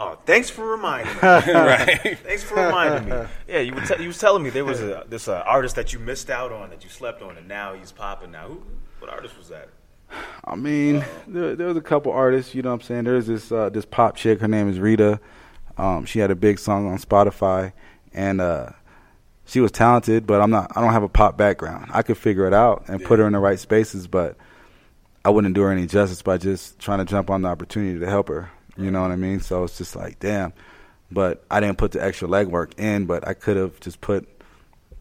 Oh, thanks for reminding me. right. Thanks for reminding me. Yeah, you were te- you was telling me there was a this uh, artist that you missed out on that you slept on, and now he's popping. Now, who? What artist was that? I mean, there, there was a couple artists. You know what I'm saying? There's this uh, this pop chick. Her name is Rita. Um, she had a big song on Spotify, and uh, she was talented. But I'm not. I don't have a pop background. I could figure it out and put her in the right spaces, but I wouldn't do her any justice by just trying to jump on the opportunity to help her. You know what I mean? So it's just like, damn. But I didn't put the extra legwork in. But I could have just put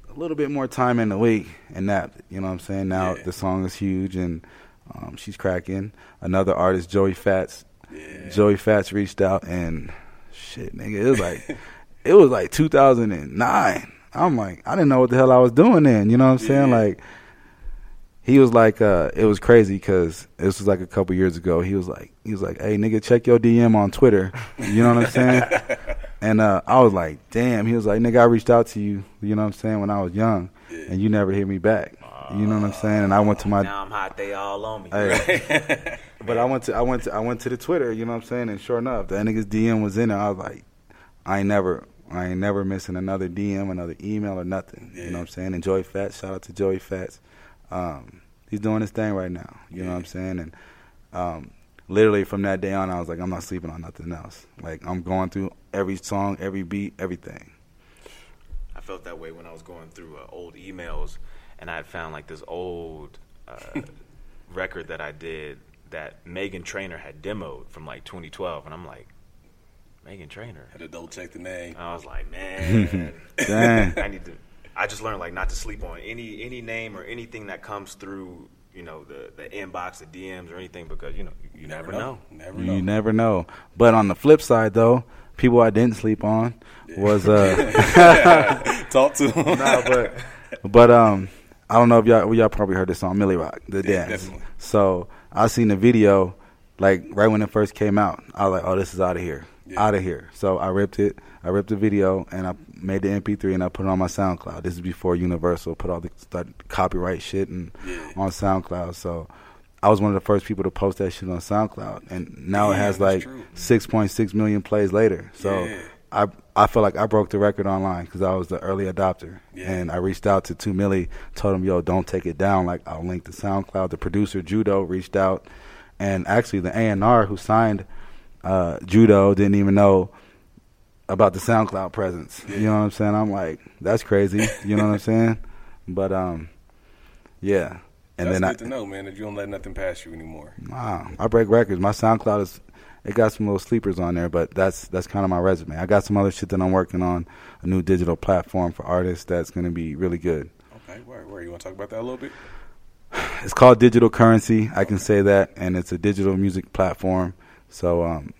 a little bit more time in the week and that, You know what I'm saying? Now Yeah. the song is huge and um, she's cracking. Another artist, Joey Fatts. Joey Fatts reached out and shit, nigga, it was like it was like 2009. I'm like, I didn't know what the hell I was doing then. You know what I'm saying? Yeah. Like, he was like, uh, it was crazy because this was like a couple years ago. He was like, he was like, hey nigga, check your DM on Twitter. You know what I'm saying? and uh, I was like, damn. He was like, nigga, I reached out to you. You know what I'm saying? When I was young, and you never hit me back. You know what I'm saying? And I went to my Now I'm hot. They all on me. Hey. but I went to I went to I went to the Twitter, you know what I'm saying? And sure enough, that nigga's DM was in there. I was like, I ain't never I ain't never missing another DM, another email or nothing. You know what I'm saying? And Joey Fatts, shout out to Joey Fatts. Um, he's doing his thing right now. You know what I'm saying? And um, literally from that day on I was like, I'm not sleeping on nothing else. Like I'm going through every song, every beat, everything. I felt that way when I was going through uh, old emails, and I had found like this old uh, record that I did that Meghan Trainor had demoed from like 2012, and I'm like, Meghan Trainor. Had to double check the name. I was like, man, Dang. I need to. I just learned like not to sleep on any any name or anything that comes through, you know, the the inbox, the DMs, or anything because you know you, you never, know. Never know. You never know. But on the flip side though, people I didn't sleep on was uh Talk to him. no, but but um, I don't know if y'all well, y'all probably heard this song Milly Rock, the Yeah, dance. definitely. So I seen the video, like right when it first came out. I was like, oh, this is out of here, Yeah. out of here. So I ripped it. I ripped the video and I made the MP3 and I put it on my SoundCloud. This is before Universal put all the copyright shit and Yeah. on SoundCloud. So. I was one of the first people to post that shit on SoundCloud, and now it has like 6.6 million plays later. So Yeah. I I feel like I broke the record online because I was the early adopter, Yeah. and I reached out to 2 Milly, told him, "Yo, don't take it down. Like I'll link to SoundCloud." The producer Judo reached out, and actually the A and R who signed uh, Judo didn't even know about the SoundCloud presence. You know what I'm saying? I'm like, that's crazy. You know what I'm saying? But um, yeah. And That's then good I, to know, man, that you don't let nothing pass you anymore. Nah, I break records. My SoundCloud is it got some little sleepers on there, but that's that's kind of my resume. I got some other shit that I'm working on, a new digital platform for artists that's going to be really good. Okay, where, where you want to talk about that a little bit? It's called Digital Currency. I can say that, and it's a digital music platform. So, um,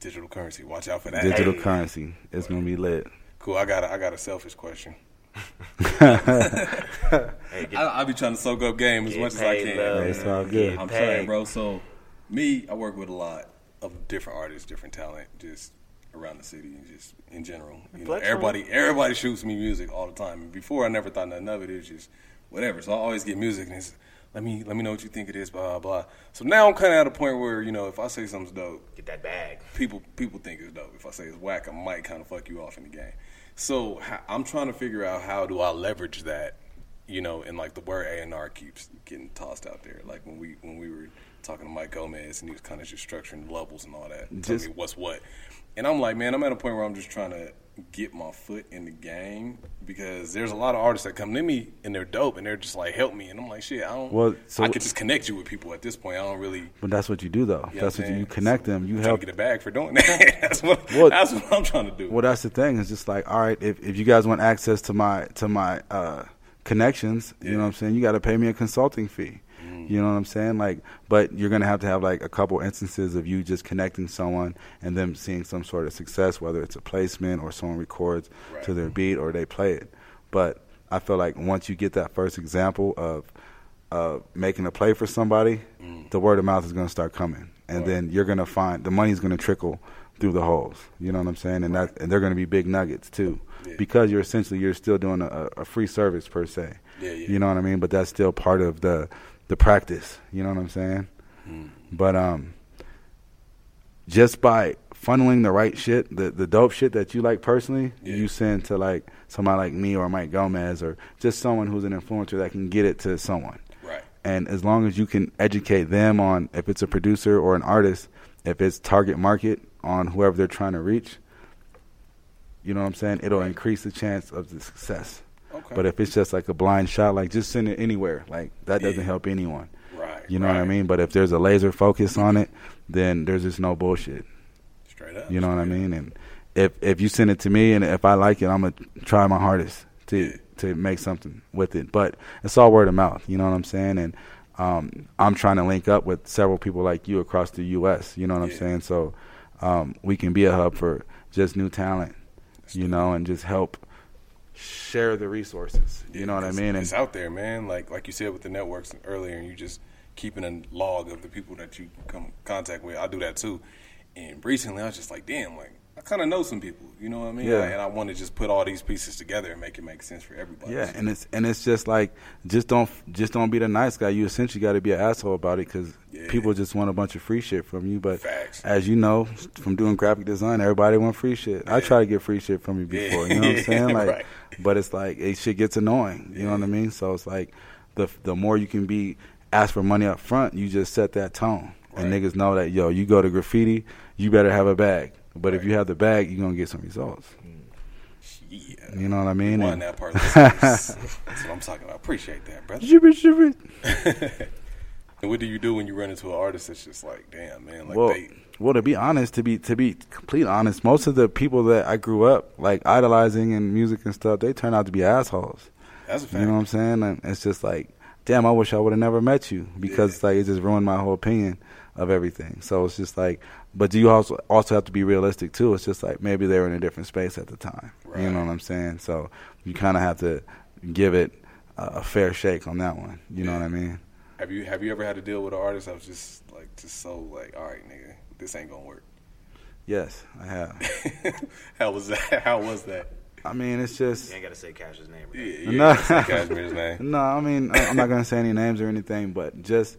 Digital currency. Watch out for that. digital Hey. currency. It's going to be lit. Cool. I got a, I got a selfish question. Hey, get, I, I be trying to soak up game as get much as I can. love, It's all get good. I'm paid. trying, bro. So, me, I work with a lot of different artists, different talent. Just around the city and just in general. You know, everybody everybody shoots me music all the time. And before I never thought nothing of it. It was just whatever. So I always get music and it's let me let me know what you think it is, blah blah blah. So now I'm kind of at a point where you know if I say something's dope, Get that bag. people people think it's dope. If I say it's whack, I might kind of fuck you off in the game. So I'm trying to figure out how do I leverage that, you know, and like the word A and R keeps getting tossed out there. Like when we when we were talking to Mike Gomez and he was kind of just structuring levels and all that, telling Just- me what's what. And I'm like, man, I'm at a point where I'm just trying to get my foot in the game because there's a lot of artists that come to me and they're dope and they're just like help me and I'm like shit I don't Well, so- I could just connect you with people at this point I don't really But that's what you do, though. you that's what what you, you connect So them. You I'm help. to get a bag for doing that. that's what Well- that's what I'm trying to do. Well, that's the thing. It's just like, all right, if, if you guys want access to my to my uh, connections, you know what I'm saying. You got to pay me a consulting fee. You know what I'm saying? Like, but you're gonna have to have like a couple instances of you just connecting someone and them seeing some sort of success, whether it's a placement or someone records Right. to their beat or they play it. But I feel like once you get that first example of uh, making a play for somebody, the word of mouth is gonna start coming, and Right. then you're gonna find the money's gonna trickle through the holes. You know what I'm saying? And that and they're gonna be big nuggets too, Yeah. because you're essentially you're still doing a, a free service per se. Yeah, yeah. You know what I mean? But that's still part of the the practice. You know what I'm saying? Mm. But um, just by funneling the right shit, the the dope shit that you like personally, Yeah. you send to like somebody like me or Mike Gomez or just someone who's an influencer that can get it to someone. Right. And as long as you can educate them on if it's a producer or an artist, if it's target market on whoever they're trying to reach, you know what I'm saying? It'll increase the chance of the success. Okay. But if it's just like a blind shot, like just send it anywhere, like that doesn't Yeah. help anyone. right. You know what I mean? But if there's a laser focus on it, then there's just no bullshit. Straight up. You know what I mean? And if if you send it to me and if I like it, I'm gonna try my hardest to Yeah. to make something with it. But it's all word of mouth. You know what I'm saying? And um, I'm trying to link up with several people like you across the U.S. You know what I'm saying? So um, we can be a hub for just new talent. You know, and just help share the resources. You know what I It's- mean? It's And out there, man. Like like you said with the networks earlier, and you just keeping a log of the people that you come contact with. I do that too. And recently, I was just like, damn, like I kind of know some people. You know what I mean? Yeah. And I want to just put all these pieces together and make it make sense for everybody. Yeah, and it's and it's just like just don't just don't be the nice guy. You essentially got to be an asshole about it because Yeah. people just want a bunch of free shit from you. But Facts. as you know from doing graphic design, everybody want free shit. I Yeah. try to get free shit from you Yeah. before. You know what I'm saying? Like, Right. but it's like it shit gets annoying. You know what I mean? So it's like the the more you can be ask for money up front, you just set that tone, and niggas know that yo, you go to graffiti, you better have a bag. But if you have the bag, you're gonna get some results. Yeah. You know what I mean? Won that part. That's what I'm talking about. Appreciate that, brother. And what do you do when you run into an artist that's just like, damn, man, like well, they, well, to be honest, to be to be complete honest, most of the people that I grew up like idolizing in music and stuff, they turn out to be assholes. that's a fact. You know what I'm saying? And it's just like, damn, I wish I would have never met you because Yeah. like it just ruined my whole opinion of everything. So it's just like, but do you also also have to be realistic too? It's just like maybe they were in a different space at the time. You know what I'm saying? So you kind of have to give it a, a fair shake on that one. You know what I mean? Have you have you ever had to deal with an artist that was just like just so like, all right, nigga, this ain't gonna work. Yes, I have. How was that? How was that? I mean, it's just You ain't got to say Cash's name. Yeah, Right? you No. ain't say Cashmere's name. No, I mean I- I'm not gonna say any names or anything, but just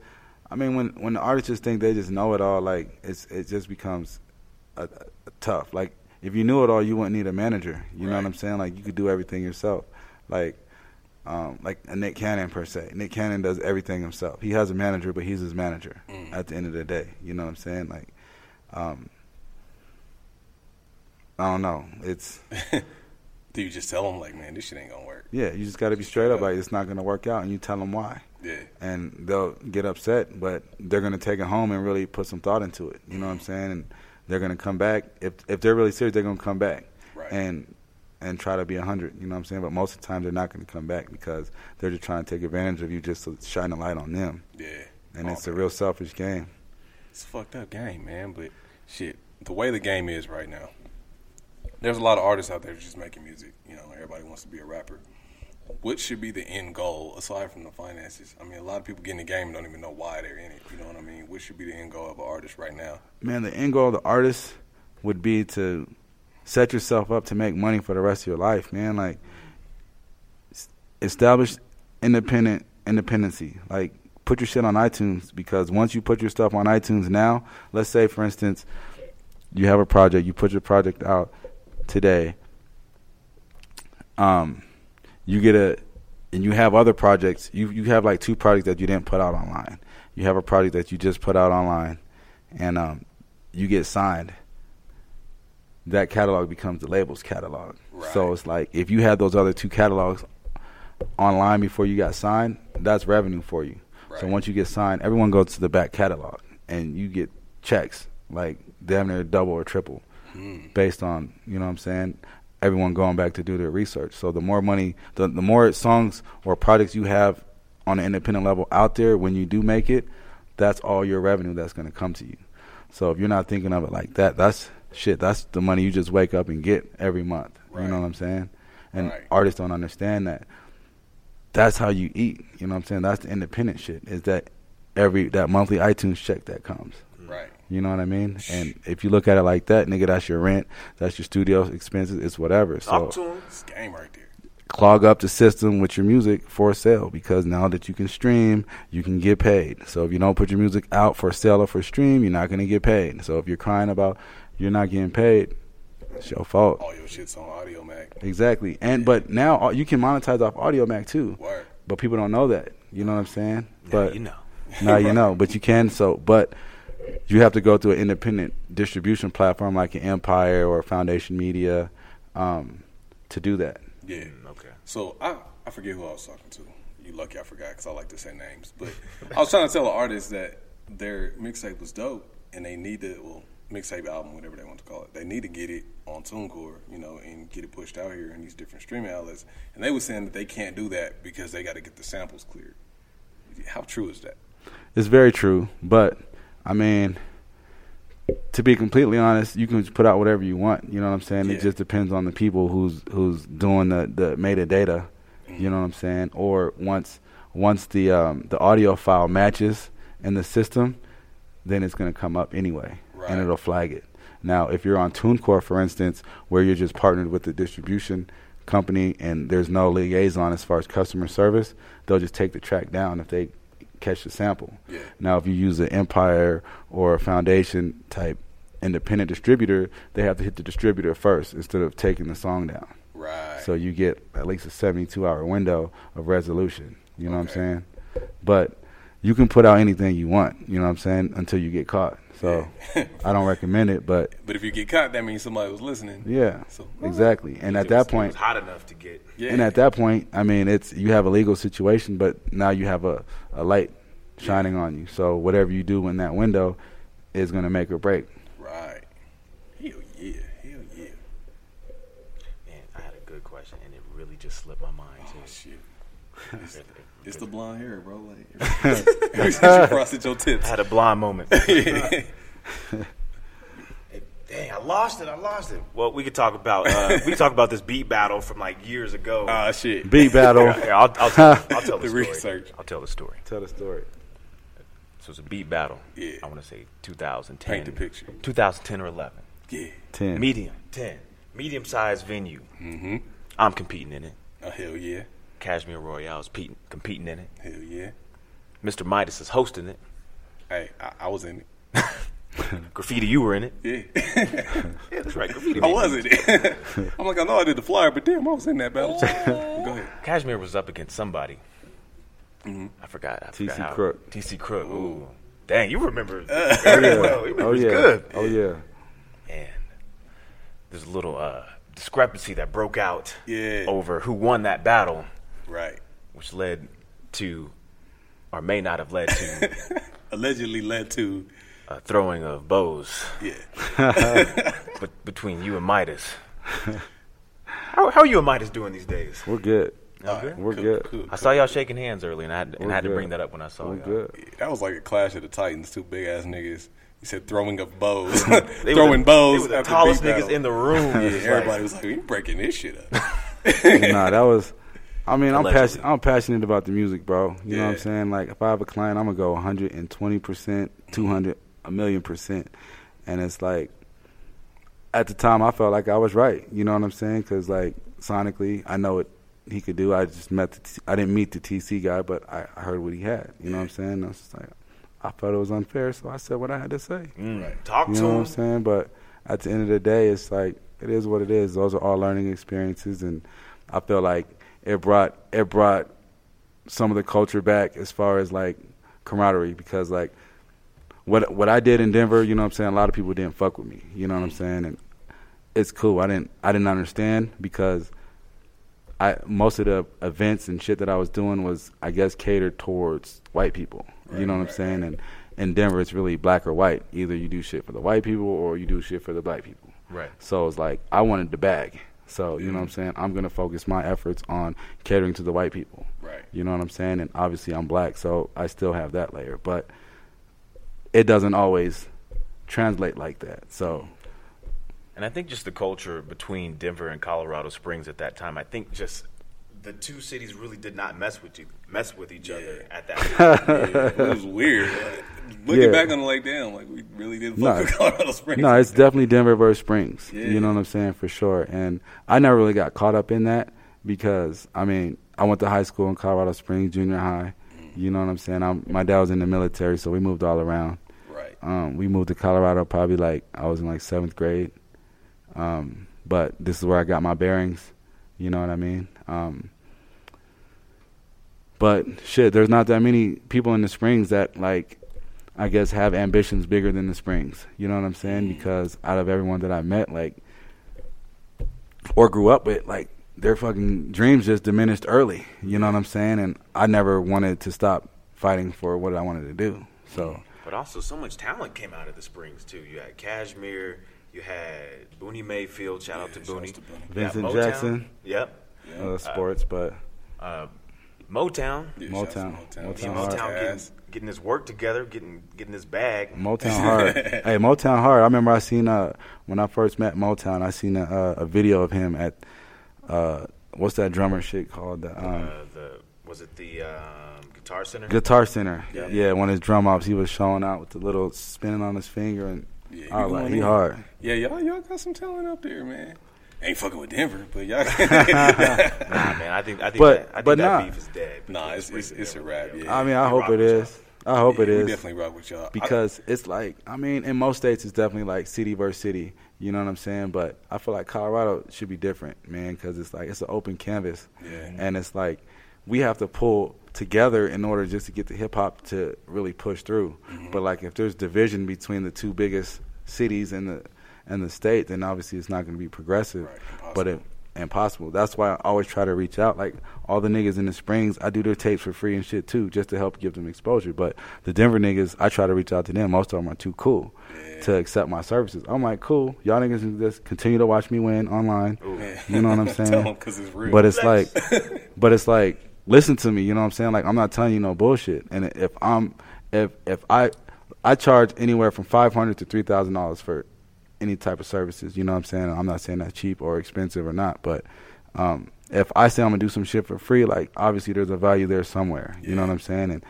I mean when when the artists just think they just know it all, like it's it just becomes a, a tough. Like if you knew it all, you wouldn't need a manager. You know what I'm saying? Like you could do everything yourself. Like um, like a Nick Cannon per se. Nick Cannon does everything himself. He has a manager, but he's his manager Mm. at the end of the day. You know what I'm saying? Like um, I don't know. It's Do you just tell them like, man, this shit ain't gonna work? yeah. You just got to be straight up. Like it's not gonna work out, and you tell them why. Yeah, and they'll get upset, but they're gonna take it home and really put some thought into it. You know what I'm mm-hmm. saying? And they're gonna come back if if they're really serious. They're gonna come back Right. and and try to be a hundred. You know what I'm saying? But most of the time, they're not gonna come back because they're just trying to take advantage of you just to shine a light on them. yeah. And Oh, it's a real selfish game. It's a fucked up game, man. But shit, the way the game is right now, there's a lot of artists out there just making music. You know, everybody wants to be a rapper. What should be the end goal aside from the finances? I mean, a lot of people get in the game and don't even know why they're in it. You know what I mean? What should be the end goal of an artist right now? Man, the end goal of the artist would be to set yourself up to make money for the rest of your life, man. Like establish independent independency. Like put your shit on iTunes because once you put your stuff on iTunes now, let's say for instance, you have a project, you put your project out today. Um, you get a, and you have other projects. You you have like two projects that you didn't put out online. You have a project that you just put out online, and um, you get signed. That catalog becomes the label's catalog. So it's like if you had those other two catalogs online before you got signed, that's revenue for you. So once you get signed, everyone goes to the back catalog, and you get checks like damn near double or triple, Mm. based on you know what I'm saying. Everyone going back to do their research. So the more money, the the more songs or products you have on an independent level out there, when you do make it, that's all your revenue that's going to come to you. So if you're not thinking of it like that, that's shit. That's the money you just wake up and get every month. You know what I'm saying? And Right. artists don't understand that. That's how you eat. You know what I'm saying? That's the independent shit. Is that every that monthly iTunes check that comes. You know what I mean? And if you look at it like that, nigga, that's your rent, that's your studio expenses, it's whatever. So Talk to him. It's game right there. clog up the system with your music for sale because now that you can stream, you can get paid. So if you don't put your music out for sale or for stream, you're not going to get paid. So if you're crying about you're not getting paid, it's your fault. All your shit's on Audiomack. Exactly. And but now you can monetize off Audiomack too. Word. But people don't know that. You know what I'm saying? but you know. now you know. But you can. So, but you have to go through an independent distribution platform like an Empire or Foundation Media um, to do that. Yeah. Okay. So I I forget who I was talking to. You lucky I forgot because I like to say names. But I was trying to tell an artist that their mixtape was dope and they need to well mixtape album whatever they want to call it. They need to get it on TuneCore, you know, and get it pushed out here in these different streaming outlets. And they were saying that they can't do that because they got to get the samples cleared. How true is that? It's very true, but I mean, to be completely honest, you can just put out whatever you want. You know what I'm saying? Yeah. It just depends on the people who's who's doing the the metadata. You know what I'm saying? Or once once the um, the audio file matches in the system, then it's going to come up anyway, Right. and it'll flag it. Now, if you're on TuneCore, for instance, where you're just partnered with the distribution company and there's no liaison as far as customer service, they'll just take the track down if they catch the sample. Yeah. Now, if you use an Empire or a Foundation type independent distributor, they have to hit the distributor first instead of taking the song down. Right. So you get at least a 72 hour window of resolution. You know what I'm saying? But you can put out anything you want, you know what I'm saying, until you get caught. So I don't recommend it, but but if you get caught, that means somebody was listening. yeah, So- exactly. And at that was- it point, was hot enough to get. Yeah. and at that point, I mean, it's you have a legal situation, but now you have a, a light shining on you. So whatever you do in that window is going to make or break. Right. Hell yeah. Hell yeah. Man, I had a good question, and it really just slipped my mind Oh too. shit. It's, it's the blonde hair, bro. Like every time you frosted your I tips. had a blonde moment. Dang, I lost it. I lost it. Well, we could talk about uh, we could talk about this beat battle from like years ago. Ah shit. Beat battle. Here, I'll, I'll, tell, I'll tell the, The story. research. I'll tell the story. Tell the story. So it's a beat battle. Yeah. I want to say 2010. Paint the picture. 2010 or 11. Yeah. 10. Medium. 10. Medium sized venue. Mm-hmm. I'm competing in it. Oh hell yeah. Cashmere Royale's pe- competing in it. Hell yeah. Mr. Midas is hosting it. Hey, I, I was in it. Graffiti, you were in it. Yeah. Yeah, that's right. Graffiti. I was in it. I'm like, I know I did the flyer, but damn, I was in that battle. Go ahead. Cashmere was up against somebody. Mm-hmm. I forgot. I TC forgot Crook. TC Crook. Ooh. Dang, you remember Uh. very well. You Oh yeah. good. Oh yeah. And there's a little uh, discrepancy that broke out Yeah. over who won that battle, Right. which led to, or may not have led to, Allegedly led to a throwing of bows yeah. but between you and Midas. How, how are you and Midas doing these days? We're good. All right, We're cool, good. cool, I saw y'all shaking hands earlier, and I had, and I had to bring that up when I saw We're y'all. good. cool. That was like a clash of the Titans, two big ass niggas. He said throwing of bows, They were throwing the, bows. They were the tallest niggas battle. in the room. Yeah, It's like- everybody was like, "You breaking this shit up." nah, that was. I mean, I'm Allegedly. passionate. I'm passionate about the music, bro. You know what I'm saying? Like, if I have a client, I'm gonna go 120 percent, 200, a million percent, and it's like, at the time I felt like I was right. You know what I'm saying? Because like sonically, I know what he could do. I just met the T- I didn't meet the TC guy, but I, I heard what he had. You know what I'm saying? I was just like, I felt it was unfair, so I said what I had to say. Mm. Right. Talk You to know what him. I'm saying? But at the end of the day, it's like it is what it is. Those are all learning experiences, and I feel like it brought it brought some of the culture back as far as like camaraderie because like what what I did in Denver, you know what I'm saying, a lot of people didn't fuck with me. You know what I'm saying? And it's cool. I didn't I didn't understand because I most of the events and shit that I was doing was I guess catered towards white people. you know what I'm saying? And in Denver it's really black or white. Either you do shit for the white people or you do shit for the black people. Right. So it's like I wanted the bag. So you know what I'm mm. saying? I'm gonna focus my efforts on catering to the white people. Right. You know what I'm saying? And obviously I'm black, so I still have that layer. But it doesn't always translate like that. So mm. And I think just the culture between Denver and Colorado Springs at that time, I think just the two cities really did not mess with you, mess with each other at that time. it was weird. Looking Yeah. back on it like damn, like we really did fuck No. with Colorado Springs. No, it's definitely Denver versus Springs. Yeah. You know what I'm saying for sure. And I never really got caught up in that because I mean I went to high school in Colorado Springs, junior high. You know what I'm saying? I'm, my dad was in the military, so we moved all around. right. Um, we moved to Colorado probably like I was in like seventh grade. Um, but this is where I got my bearings. You know what I mean? Um, but shit, there's not that many people in the Springs that like, I guess, have ambitions bigger than the Springs. You know what I'm saying? Because out of everyone that I met, like, or grew up with, like, their fucking dreams just diminished early. You know what I'm saying? And I never wanted to stop fighting for what I wanted to do. So. But also, so much talent came out of the Springs too. You had Cashmere, you had Booney Mayfield. Shout out to Yeah, out Booney. to Booney. Vincent Motown. Jackson. Yep. uh, sports, but Uh, Motown. Yeah, Motown. shouts to Motown Me. Motown getting, getting his work together, getting getting his bag. Motown hard. hey, Motown hard. I remember I seen uh when I first met Motown, I seen a, uh, a video of him at uh what's that drummer shit called the um, Uh, the was it the um, Guitar Center? Guitar Center. Yeah. Yeah. one of his drum ops, he was showing out with the little spinning on his finger, and Yeah, I was like, he in. hard. Yeah, y'all y'all got some talent up there, man. Ain't fucking with Denver, but y'all. Nah, man. I think I think But- that, I think but that nah. beef is dead. Nah, it's- it's- it's a Denver. wrap, yeah. I mean, I hope rock it with y'all. is. I hope Yeah, it we definitely rock with y'all. I- because it's like I mean, in most states, it's definitely like city versus city. You know what I'm saying? But I feel like Colorado should be different, man, because it's like it's an open canvas, Yeah. and it's like we have to pull together in order just to get the hip hop to really push through. Mm-hmm. But like if there's division between the two biggest cities in the and the state, then obviously it's not going to be progressive. Right, But it impossible. That's why I always try to reach out. Like all the niggas in the Springs, I do their tapes for free and shit too, just to help give them exposure. But the Denver niggas, I try to reach out to them. Most of them are too cool to accept my services. I'm like, cool, y'all niggas can just continue to watch me win online. Yeah. You know what I'm saying? it's real. But it's like, but it's like, listen to me. You know what I'm saying? Like I'm not telling you no bullshit. And if I'm, if if I, I charge anywhere from five hundred to three thousand dollars for any type of services. You know what I'm saying? I'm not saying that's cheap or expensive or not, but um, if I say I'm gonna do some shit for free, like obviously there's a value there somewhere. You know what I'm saying? And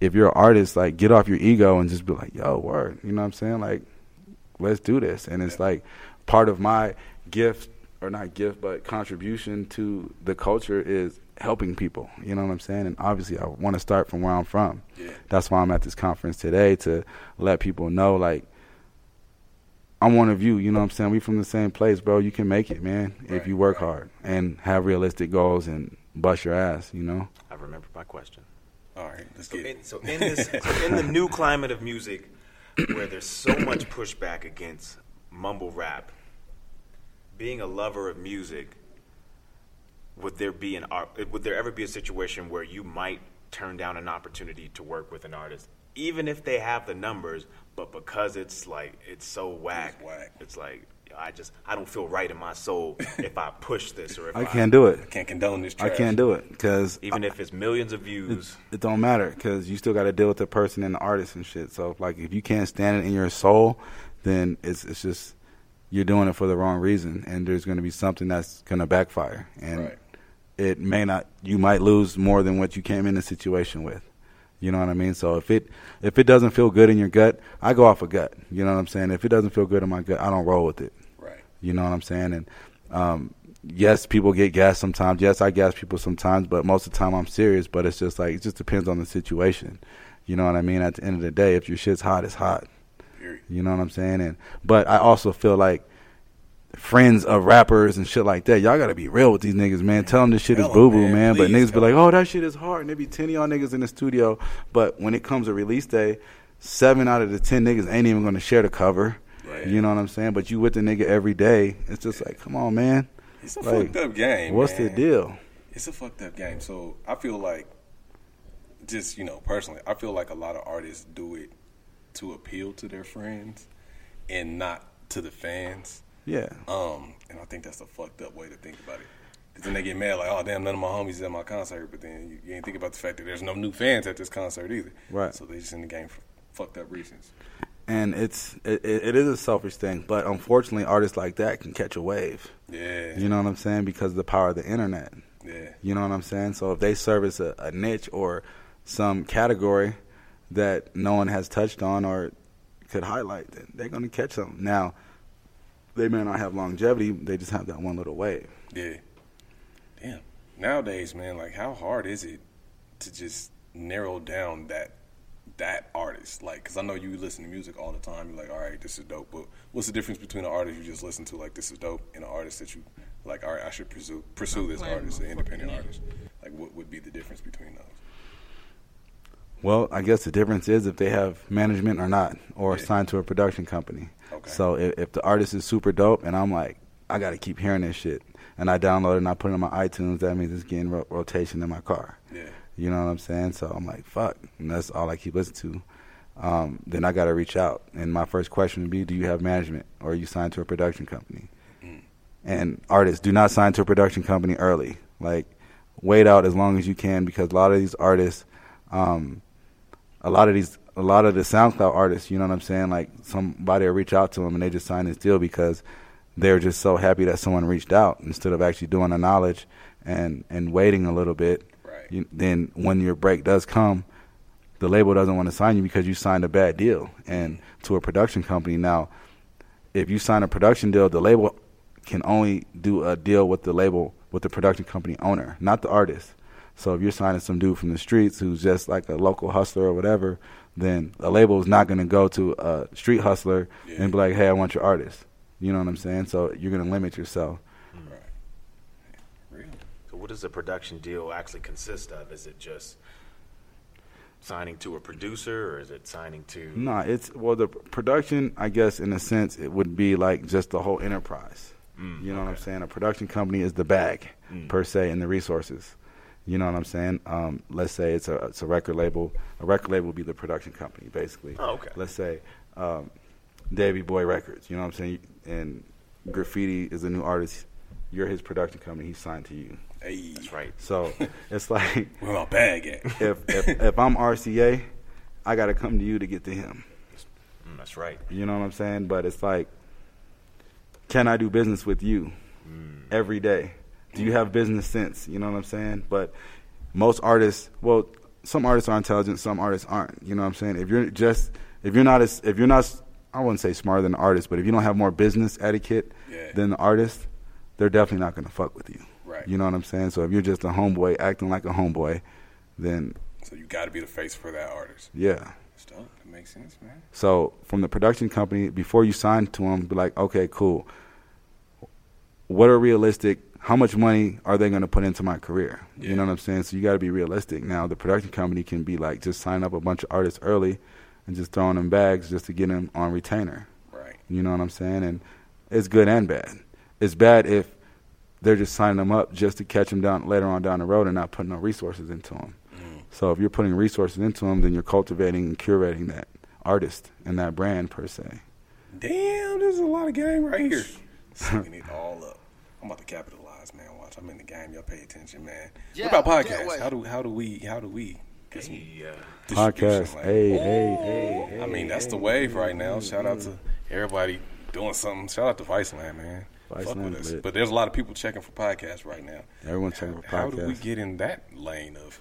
if you're an artist, like get off your ego and just be like, yo, word. You know what I'm saying? Like, let's do this. And it's like part of my gift or not gift, but contribution to the culture is helping people. You know what I'm saying? And obviously, I want to start from where I'm from. Yeah. That's why I'm at this conference today to let people know, like, I'm one of you. You know what I'm saying? We from the same place, bro. You can make it, man, if you work right. hard and have realistic goals and bust your ass. You know? I remember my question. All right, let's So get in, it. so in this, so in the new climate of music, where there's so much pushback against mumble rap, being a lover of music, would there be an art? Would there ever be a situation where you might turn down an opportunity to work with an artist, even if they have the numbers, but because it's like it's so whack, It's whack. it's like I just I don't feel right in my soul if I push this or if I, I can't do it. I can't condone this. I can't do it because even if it's millions of views. it don't matter because you still got to deal with the person and the artist and shit. So like if you can't stand it in your soul, then it's it's just you're doing it for the wrong reason, and there's going to be something that's going to backfire, and Right. it may not. You might lose more than what you came in the situation with. You know what I mean? So if it if it doesn't feel good in your gut, I go off a gut. You know what I'm saying? If it doesn't feel good in my gut, I don't roll with it. Right. You know what I'm saying? And um, yes, people get gas sometimes. Yes, I gas people sometimes, but most of the time I'm serious. But it's just like it just depends on the situation. You know what I mean? At the end of the day, if your shit's hot, it's hot. Period. You know what I'm saying? And but I also feel like friends of rappers and shit like that, y'all gotta be real with these niggas, man. Tell them this shit is boo boo, man. man. But niggas be like, oh, that shit is hard. And there be ten of y'all niggas in the studio, but when it comes to release day, seven out of the ten niggas ain't even gonna share the cover. Right. You know what I'm saying? But you with the nigga every day. It's just like, come on, man. It's a Like, fucked up game. What's the deal? It's a fucked up game. So I feel like, just you know, personally, I feel like a lot of artists do it to appeal to their friends and not to the fans. Yeah. Um, and I think that's a fucked up way to think about it. Because then they get mad, like, oh damn, none of my homies is at my concert. But then you, you ain't think about the fact that there's no new fans at this concert either. Right. So they just in the game for fucked up reasons. And it's it, it it is a selfish thing, but unfortunately, artists like that can catch a wave. Yeah. You know what I'm saying? Because of the power of the internet. Yeah. You know what I'm saying? So if they service a, a niche or some category that no one has touched on or could highlight, then they're going to catch them. Now, they may not have longevity. They just have that one little wave. Yeah. Damn. Nowadays, man, like how hard is it to just narrow down that that artist? Like, cause I know you listen to music all the time. You're like, all right, this is dope. But what's the difference between an artist you just listen to, like this is dope, and an artist that you like, all right, I should pursue pursue this artist, an independent artist? Like, what would be the difference between those? Well, I guess the difference is if they have management or not, or Yeah. signed to a production company. Okay. So if, if the artist is super dope, and I'm like, I got to keep hearing this shit, and I download it and I put it on my iTunes, that means it's getting ro- rotation in my car. Yeah. You know what I'm saying? So I'm like, fuck, and that's all I keep listening to. Um, then I got to reach out, and my first question would be, do you have management, or are you signed to a production company? And artists, do not sign to a production company early. Like, wait out as long as you can because a lot of these artists, um, a lot of these, a lot of the SoundCloud artists, you know what I'm saying? Like, somebody will reach out to them and they just sign this deal because they're just so happy that someone reached out instead of actually doing the knowledge and and waiting a little bit. Right. You, then when your break does come, the label doesn't want to sign you because you signed a bad deal and to a production company. Now, if you sign a production deal, the label can only do a deal with the label with the production company owner, not the artist. So if you're signing some dude from the streets who's just like a local hustler or whatever, then a label is not going to go to a street hustler Yeah. and be like, "Hey, I want your artist." You know what I'm saying? So you're going to limit yourself. Right. Real. So what does a production deal actually consist of? Is it just signing to a producer, or is it signing to? No, it's well the production. I guess in a sense, it would be like just the whole enterprise. Mm, you know what I'm saying? A production company is the bag Mm. per se and the resources. You know what I'm saying? Um, let's say it's a it's a record label. A record label would be the production company, basically. Oh, okay. Let's say um, Davy Boy Records. You know what I'm saying? And Graffiti is a new artist. You're his production company. He's signed to you. Hey. That's right. So it's like Where my bag at? if if if I'm RCA, I got to come to you to get to him. Mm, that's right. You know what I'm saying? But it's like, can I do business with you every day? Do you have business sense? You know what I'm saying? But most artists, well, some artists are intelligent, some artists aren't. You know what I'm saying? If you're just, if you're not as, if you're not, I wouldn't say smarter than the artist, but if you don't have more business etiquette Yeah. than the artist, they're definitely not going to fuck with you. Right. You know what I'm saying? So if you're just a homeboy acting like a homeboy, then So you got to be the face for that artist. yeah. Dope. That makes sense, man. So from the production company, before you sign to them, be like, okay, cool. What are realistic? How much money are they going to put into my career? Yeah. You know what I'm saying? So you got to be realistic. Now the production company can be like, just sign up a bunch of artists early, and just throwing them bags just to get them on retainer. Right. You know what I'm saying? And it's good and bad. It's bad if they're just signing them up just to catch them down later on down the road and not putting no resources into them. Mm. So if you're putting resources into them, then you're cultivating and curating that artist and that brand per se. Damn, there's a lot of game right here. Sucking it all up. I'm about to capitalize, man. Watch, I'm in the game. Y'all pay attention, man. Yeah, what about yeah, podcasts? how do how do we how do we get some Hey, uh. Podcast. Like, Hey, hey, hey, hey. I mean, that's the wave right now. Shout out to everybody doing something. Shout out to Viceland, man. Fuck with us. lit. But there's a lot of people checking for podcasts right now. Everyone's checking for How do we get in that lane of?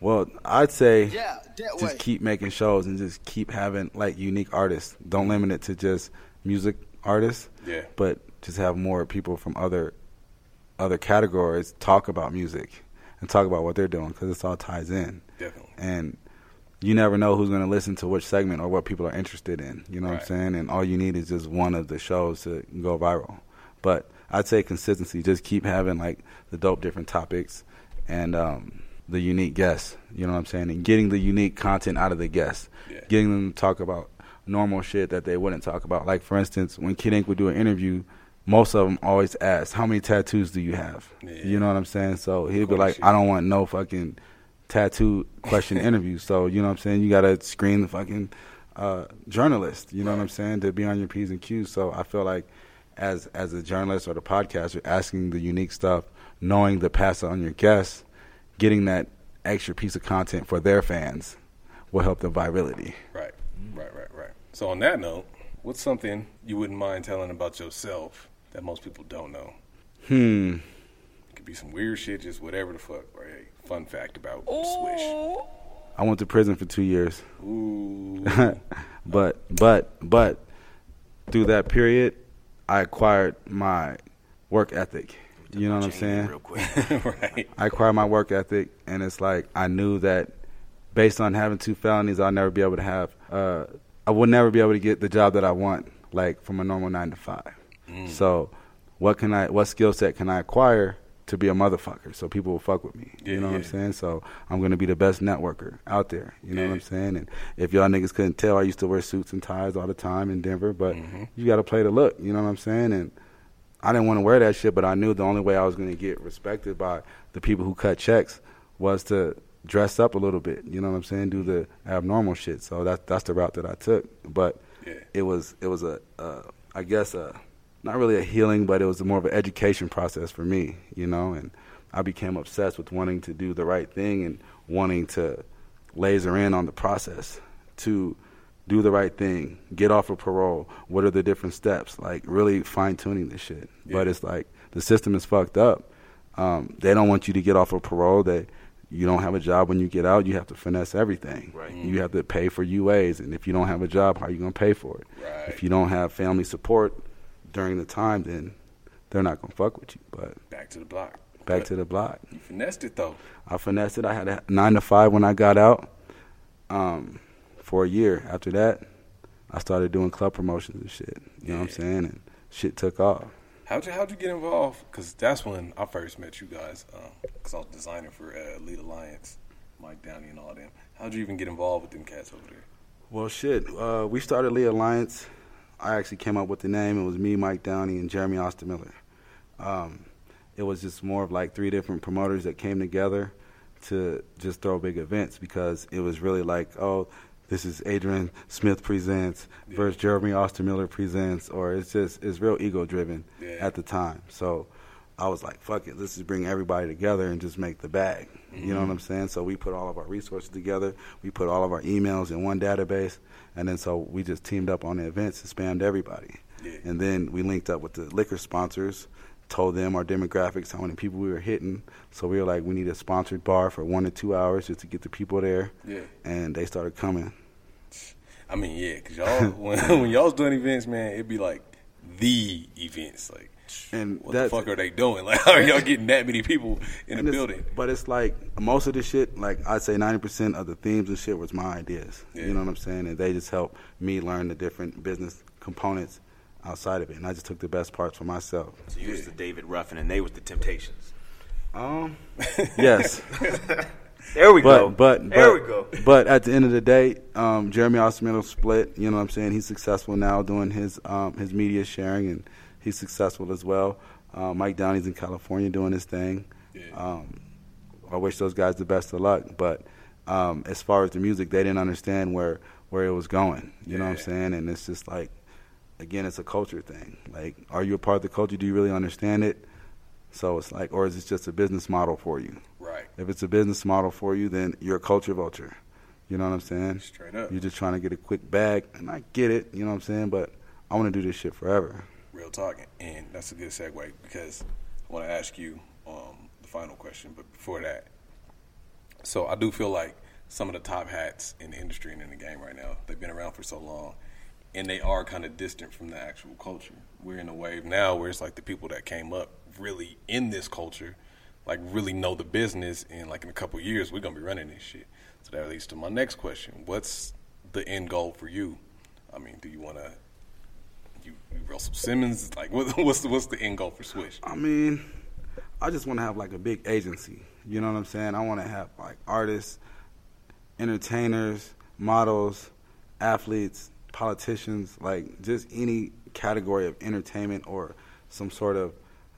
Well, I'd say Yeah, just way. keep making shows and just keep having like unique artists. Don't limit it to just music artists. Yeah. But just have more people from other other categories talk about music and talk about what they're doing because it's all ties in. Definitely. And you never know who's going to listen to which segment or what people are interested in. You know what I'm saying? And all you need is just one of the shows to go viral. But I'd say consistency. Just keep having like the dope different topics and um, the unique guests. You know what I'm saying? And getting the unique content out of the guests. Yeah. Getting them to talk about normal shit that they wouldn't talk about. Like for instance, when Kid Ink would do an interview, most of them always ask, "How many tattoos do you have?" Yeah. You know what I'm saying? So he'd be like, "I don't want no fucking." tattoo question interview. So you know what I'm saying. You gotta screen the fucking uh, journalist. You know what I'm saying to be on your p's and q's. So I feel like as as a journalist or the podcaster, asking the unique stuff, knowing the pass it on your guests, getting that extra piece of content for their fans will help the virality. Right, right, right, right. So on that note, what's something you wouldn't mind telling about yourself that most people don't know? Hmm. It could be some weird shit, just whatever the fuck, or a fun fact about Swish. I went to prison for two years. Ooh, but but but through that period, I acquired my work ethic. You know what I'm saying? Real quick. right. I acquired my work ethic, and it's like I knew that based on having two felonies, I'll never be able to have. Uh, I would never be able to get the job that I want, like from a normal nine to five. So, what can I? What skill set can I acquire to be a motherfucker? So people will fuck with me. Yeah, you know what I'm saying? So I'm gonna be the best networker out there. You know what I'm saying? And if y'all niggas couldn't tell, I used to wear suits and ties all the time in Denver. But Mm-hmm. you got to play the look. You know what I'm saying? And I didn't want to wear that shit, but I knew the only way I was going to get respected by the people who cut checks was to dress up a little bit. You know what I'm saying? Do the abnormal shit. So that that's the route that I took. But Yeah. it was it was a uh, guess a not really a healing, but it was more of an education process for me. You know, and I became obsessed with wanting to do the right thing and wanting to laser in on the process to do the right thing, get off of parole. What are the different steps? Like really fine tuning this shit. But it's like the system is fucked up. Um, they don't want you to get off of parole. They you don't have a job when you get out. You have to finesse everything. Right. You have to pay for UAs, and if you don't have a job, how are you gonna pay for it? Right. If you don't have family support during the time, then they're not gonna fuck with you. But Back to the block. back But to the block. You finessed it though. I finessed it. I had a nine to five when I got out. Um, for a year after that, I started doing club promotions and shit. You know what I'm saying? And shit took off. How'd you how'd you get involved? Because that's when I first met you guys. Because I was designing for uh, Lead Alliance, Mike Downey and all them. How'd you even get involved with them cats over there? Well, shit. Uh, we started Lee Alliance. I actually came up with the name. It was me, Mike Downey, and Jeremy Austin Miller. Um, it was just more of like three different promoters that came together to just throw big events because it was really like, oh, this is Adrian Smith presents versus Jeremy Austin Miller presents, or it's just it's real ego driven Yeah. at the time. So I was like, fuck it, let's just bring everybody together and just make the bag. You know what I'm saying? So we put all of our resources together. We put all of our emails in one database, and then so we just teamed up on the events and spammed everybody. Yeah. And then we linked up with the liquor sponsors, told them our demographics, how many people we were hitting. So we were like, we need a sponsored bar for one to two hours just to get the people there. Yeah. And they started coming. I mean, yeah, because y'all when, when y'all was doing events, man, it'd be like the events. Like, And what the fuck are they doing? Like, how are y'all getting that many people in And the building? But it's like most of the shit, like I'd say 90% of the themes and shit was my ideas. Yeah. You know what I'm saying? And they just helped me learn the different business components outside of it. And I just took the best parts for myself. So you was the David Ruffin, and they was the Temptations. Um, yes. There we go. But but there we go. But at the end of the day, um, Jeremy Austin Miller split. You know what I'm saying? He's successful now doing his um, his media sharing, and he's successful as well. Uh, Mike Downey's in California doing his thing. Yeah. Um, I wish those guys the best of luck. But um, as far as the music, they didn't understand where where it was going. You know what I'm saying? And it's just like, again, it's a culture thing. Like, are you a part of the culture? Do you really understand it? So it's like, or is it just a business model for you? Right. If it's a business model for you, then you're a culture vulture. You know what I'm saying? Straight up. You're just trying to get a quick bag, and I get it. You know what I'm saying? But I want to do this shit forever. Real talking. And that's a good segue because I want to ask you um, the final question. But before that, so I do feel like some of the top hats in the industry and in the game right now, they've been around for so long. and they are kind of distant from the actual culture. We're in a wave now where it's like the people that came up really in this culture, like really know the business, and like in a couple years we're gonna be running this shit. So that leads to my next question: What's the end goal for you? I mean, do you want to you, you Russell Simmons? Like, what, what's the, what's the end goal for Swish? I mean, I just want to have like a big agency. You know what I'm saying? I want to have like artists, entertainers, models, athletes, politicians, like just any category of entertainment or some sort of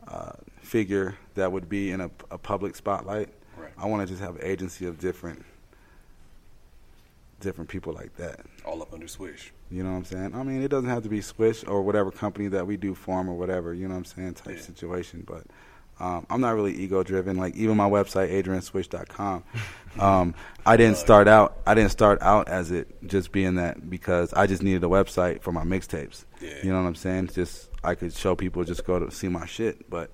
uh, figure that would be in a, a public spotlight. Right. I want to just have an agency of different different people like that. All up under Swish. You know what I'm saying? I mean, it doesn't have to be Swish or whatever company that we do form or whatever, you know what I'm saying, type Yeah. situation. But um, I'm not really ego driven. Like even my website, adrianswish.com, um, I didn't start out. I didn't start out as it just being that because I just needed a website for my mixtapes. Yeah. You know what I'm saying? Just I could show people just go to see my shit, but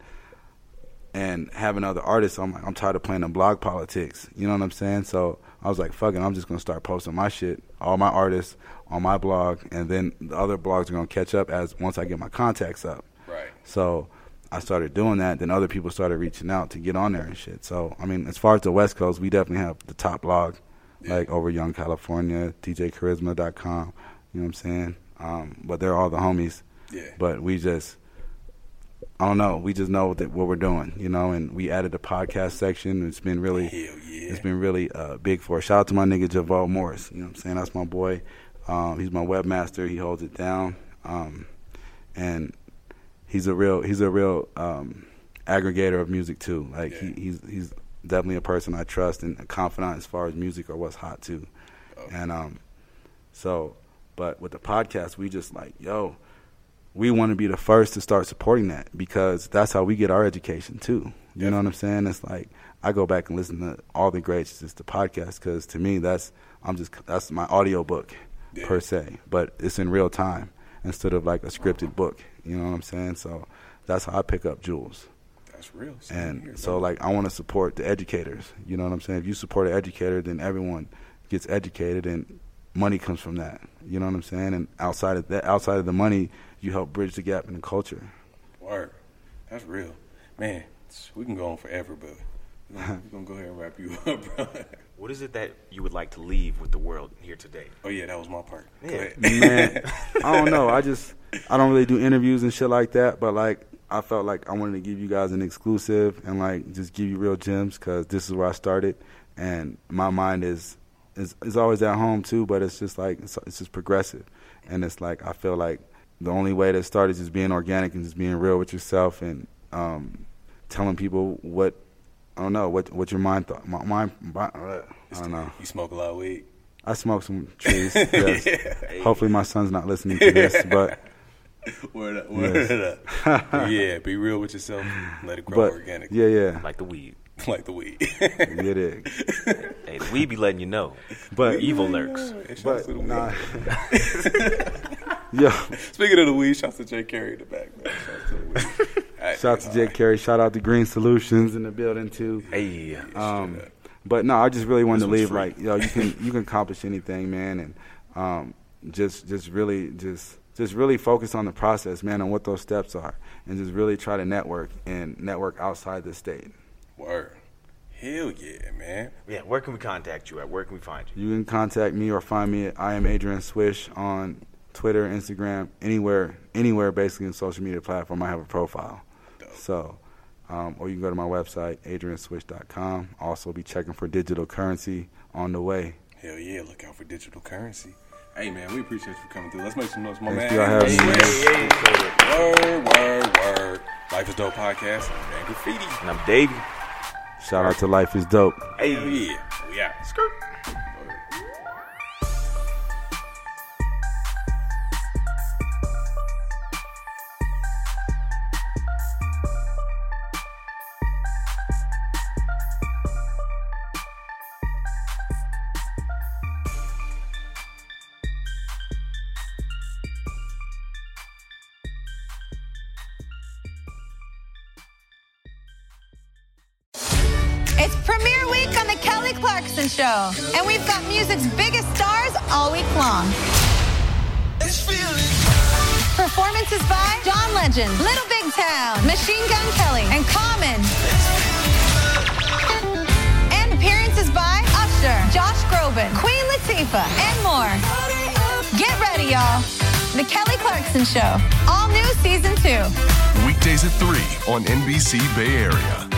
and having other artists, I'm like, I'm tired of playing the blog politics. You know what I'm saying? So I was like, fuck it, I'm just gonna start posting my shit, all my artists on my blog, and then the other blogs are gonna catch up as once I get my contacts up. Right. So I started doing that. Then other people started reaching out to get on there and shit. So I mean, as far as the West Coast, we definitely have the top blog, Yeah. like over Young California, DJCharisma.com. You know what I'm saying? Um, but they're all the homies. Yeah. But we just, I don't know. We just know that what we're doing, you know. And we added the podcast section. It's been really, yeah. it's been really uh, big for us. Shout out to my nigga Javon Morris. You know what I'm saying? That's my boy. Um, he's my webmaster. He holds it down. Um, and he's a real he's a real um, aggregator of music too. Like Yeah. he, he's he's definitely a person I trust and a confidant as far as music or what's hot too. And um, so, but with the podcast, we just like yo, we want to be the first to start supporting that because that's how we get our education too. You know what I'm saying? It's like I go back and listen to all the greats, just the podcast, because to me that's I'm just that's my audio book Yeah. per se, but it's in real time instead of like a scripted book. You know what I'm saying? So that's how I pick up jewels. That's real. Same here, And so like I want to support the educators. You know what I'm saying? If you support an educator, then everyone gets educated and money comes from that. You know what I'm saying? And outside of that outside of the money, you help bridge the gap in the culture. Word. That's real. Man, we can go on forever, but we're gonna, go ahead and wrap you up, bro. What is it that you would like to leave with the world here today? Oh, yeah, that was my part. Yeah. Man, I don't know. I just I don't really do interviews and shit like that, but like I felt like I wanted to give you guys an exclusive and like just give you real gems because this is where I started, and my mind is is is always at home too, but it's just like it's, it's just progressive, and it's like I feel like the only way to start is just being organic and just being real with yourself and um, telling people what I don't know what what your mind thought. My mind, my, I don't know. You smoke a lot of weed. I smoke some trees. Yes. Hopefully, my son's not listening to this, but Word up, word Yes. up. yeah, be real with yourself. Let it grow but organic. yeah, yeah, Like the weed. like the weed. yeah, dig. Hey, the weed be letting you know. But Evil lurks. Hey, but to the weed. nah. Yo, Speaking of the weed, shouts to Jay Carey in the back, man. Shouts to the weed. Hey, shout out to Jake Carey. Shout out to Green Solutions in the building too. Hey, Um, but no, I just really wanted This to leave free. like yo, you can you can accomplish anything, man, and um, just just really just just really focus on the process, man, on what those steps are, and just really try to network and network outside the state. Word. Hell yeah, man. yeah. Where can we contact you at? Where can we find you? You can contact me or find me at I am Adrian Swish on Twitter, Instagram, anywhere, anywhere basically in social media platform. I have a profile. Dope. So, um, or you can go to my website, adrianswish.com. Also, be checking for digital currency on the way. Hell yeah, look out for digital currency. Hey man, we appreciate you for coming through. Let's make some noise, my Thanks man. for y'all having me, man. Word, word, word. Life is Dope podcast. I'm Man Graffiti. And I'm Davey. Shout out to Life is Dope. Hey, yeah. We. Skirt. Clarkson and we've got music's biggest stars all week long. Performances by John Legend, Little Big Town, Machine Gun Kelly, and Common. And appearances by Usher, Josh Groban, Queen Latifah, and more. Get ready, y'all. The Kelly Clarkson Show. All new season two. Weekdays at 3 on NBC Bay Area.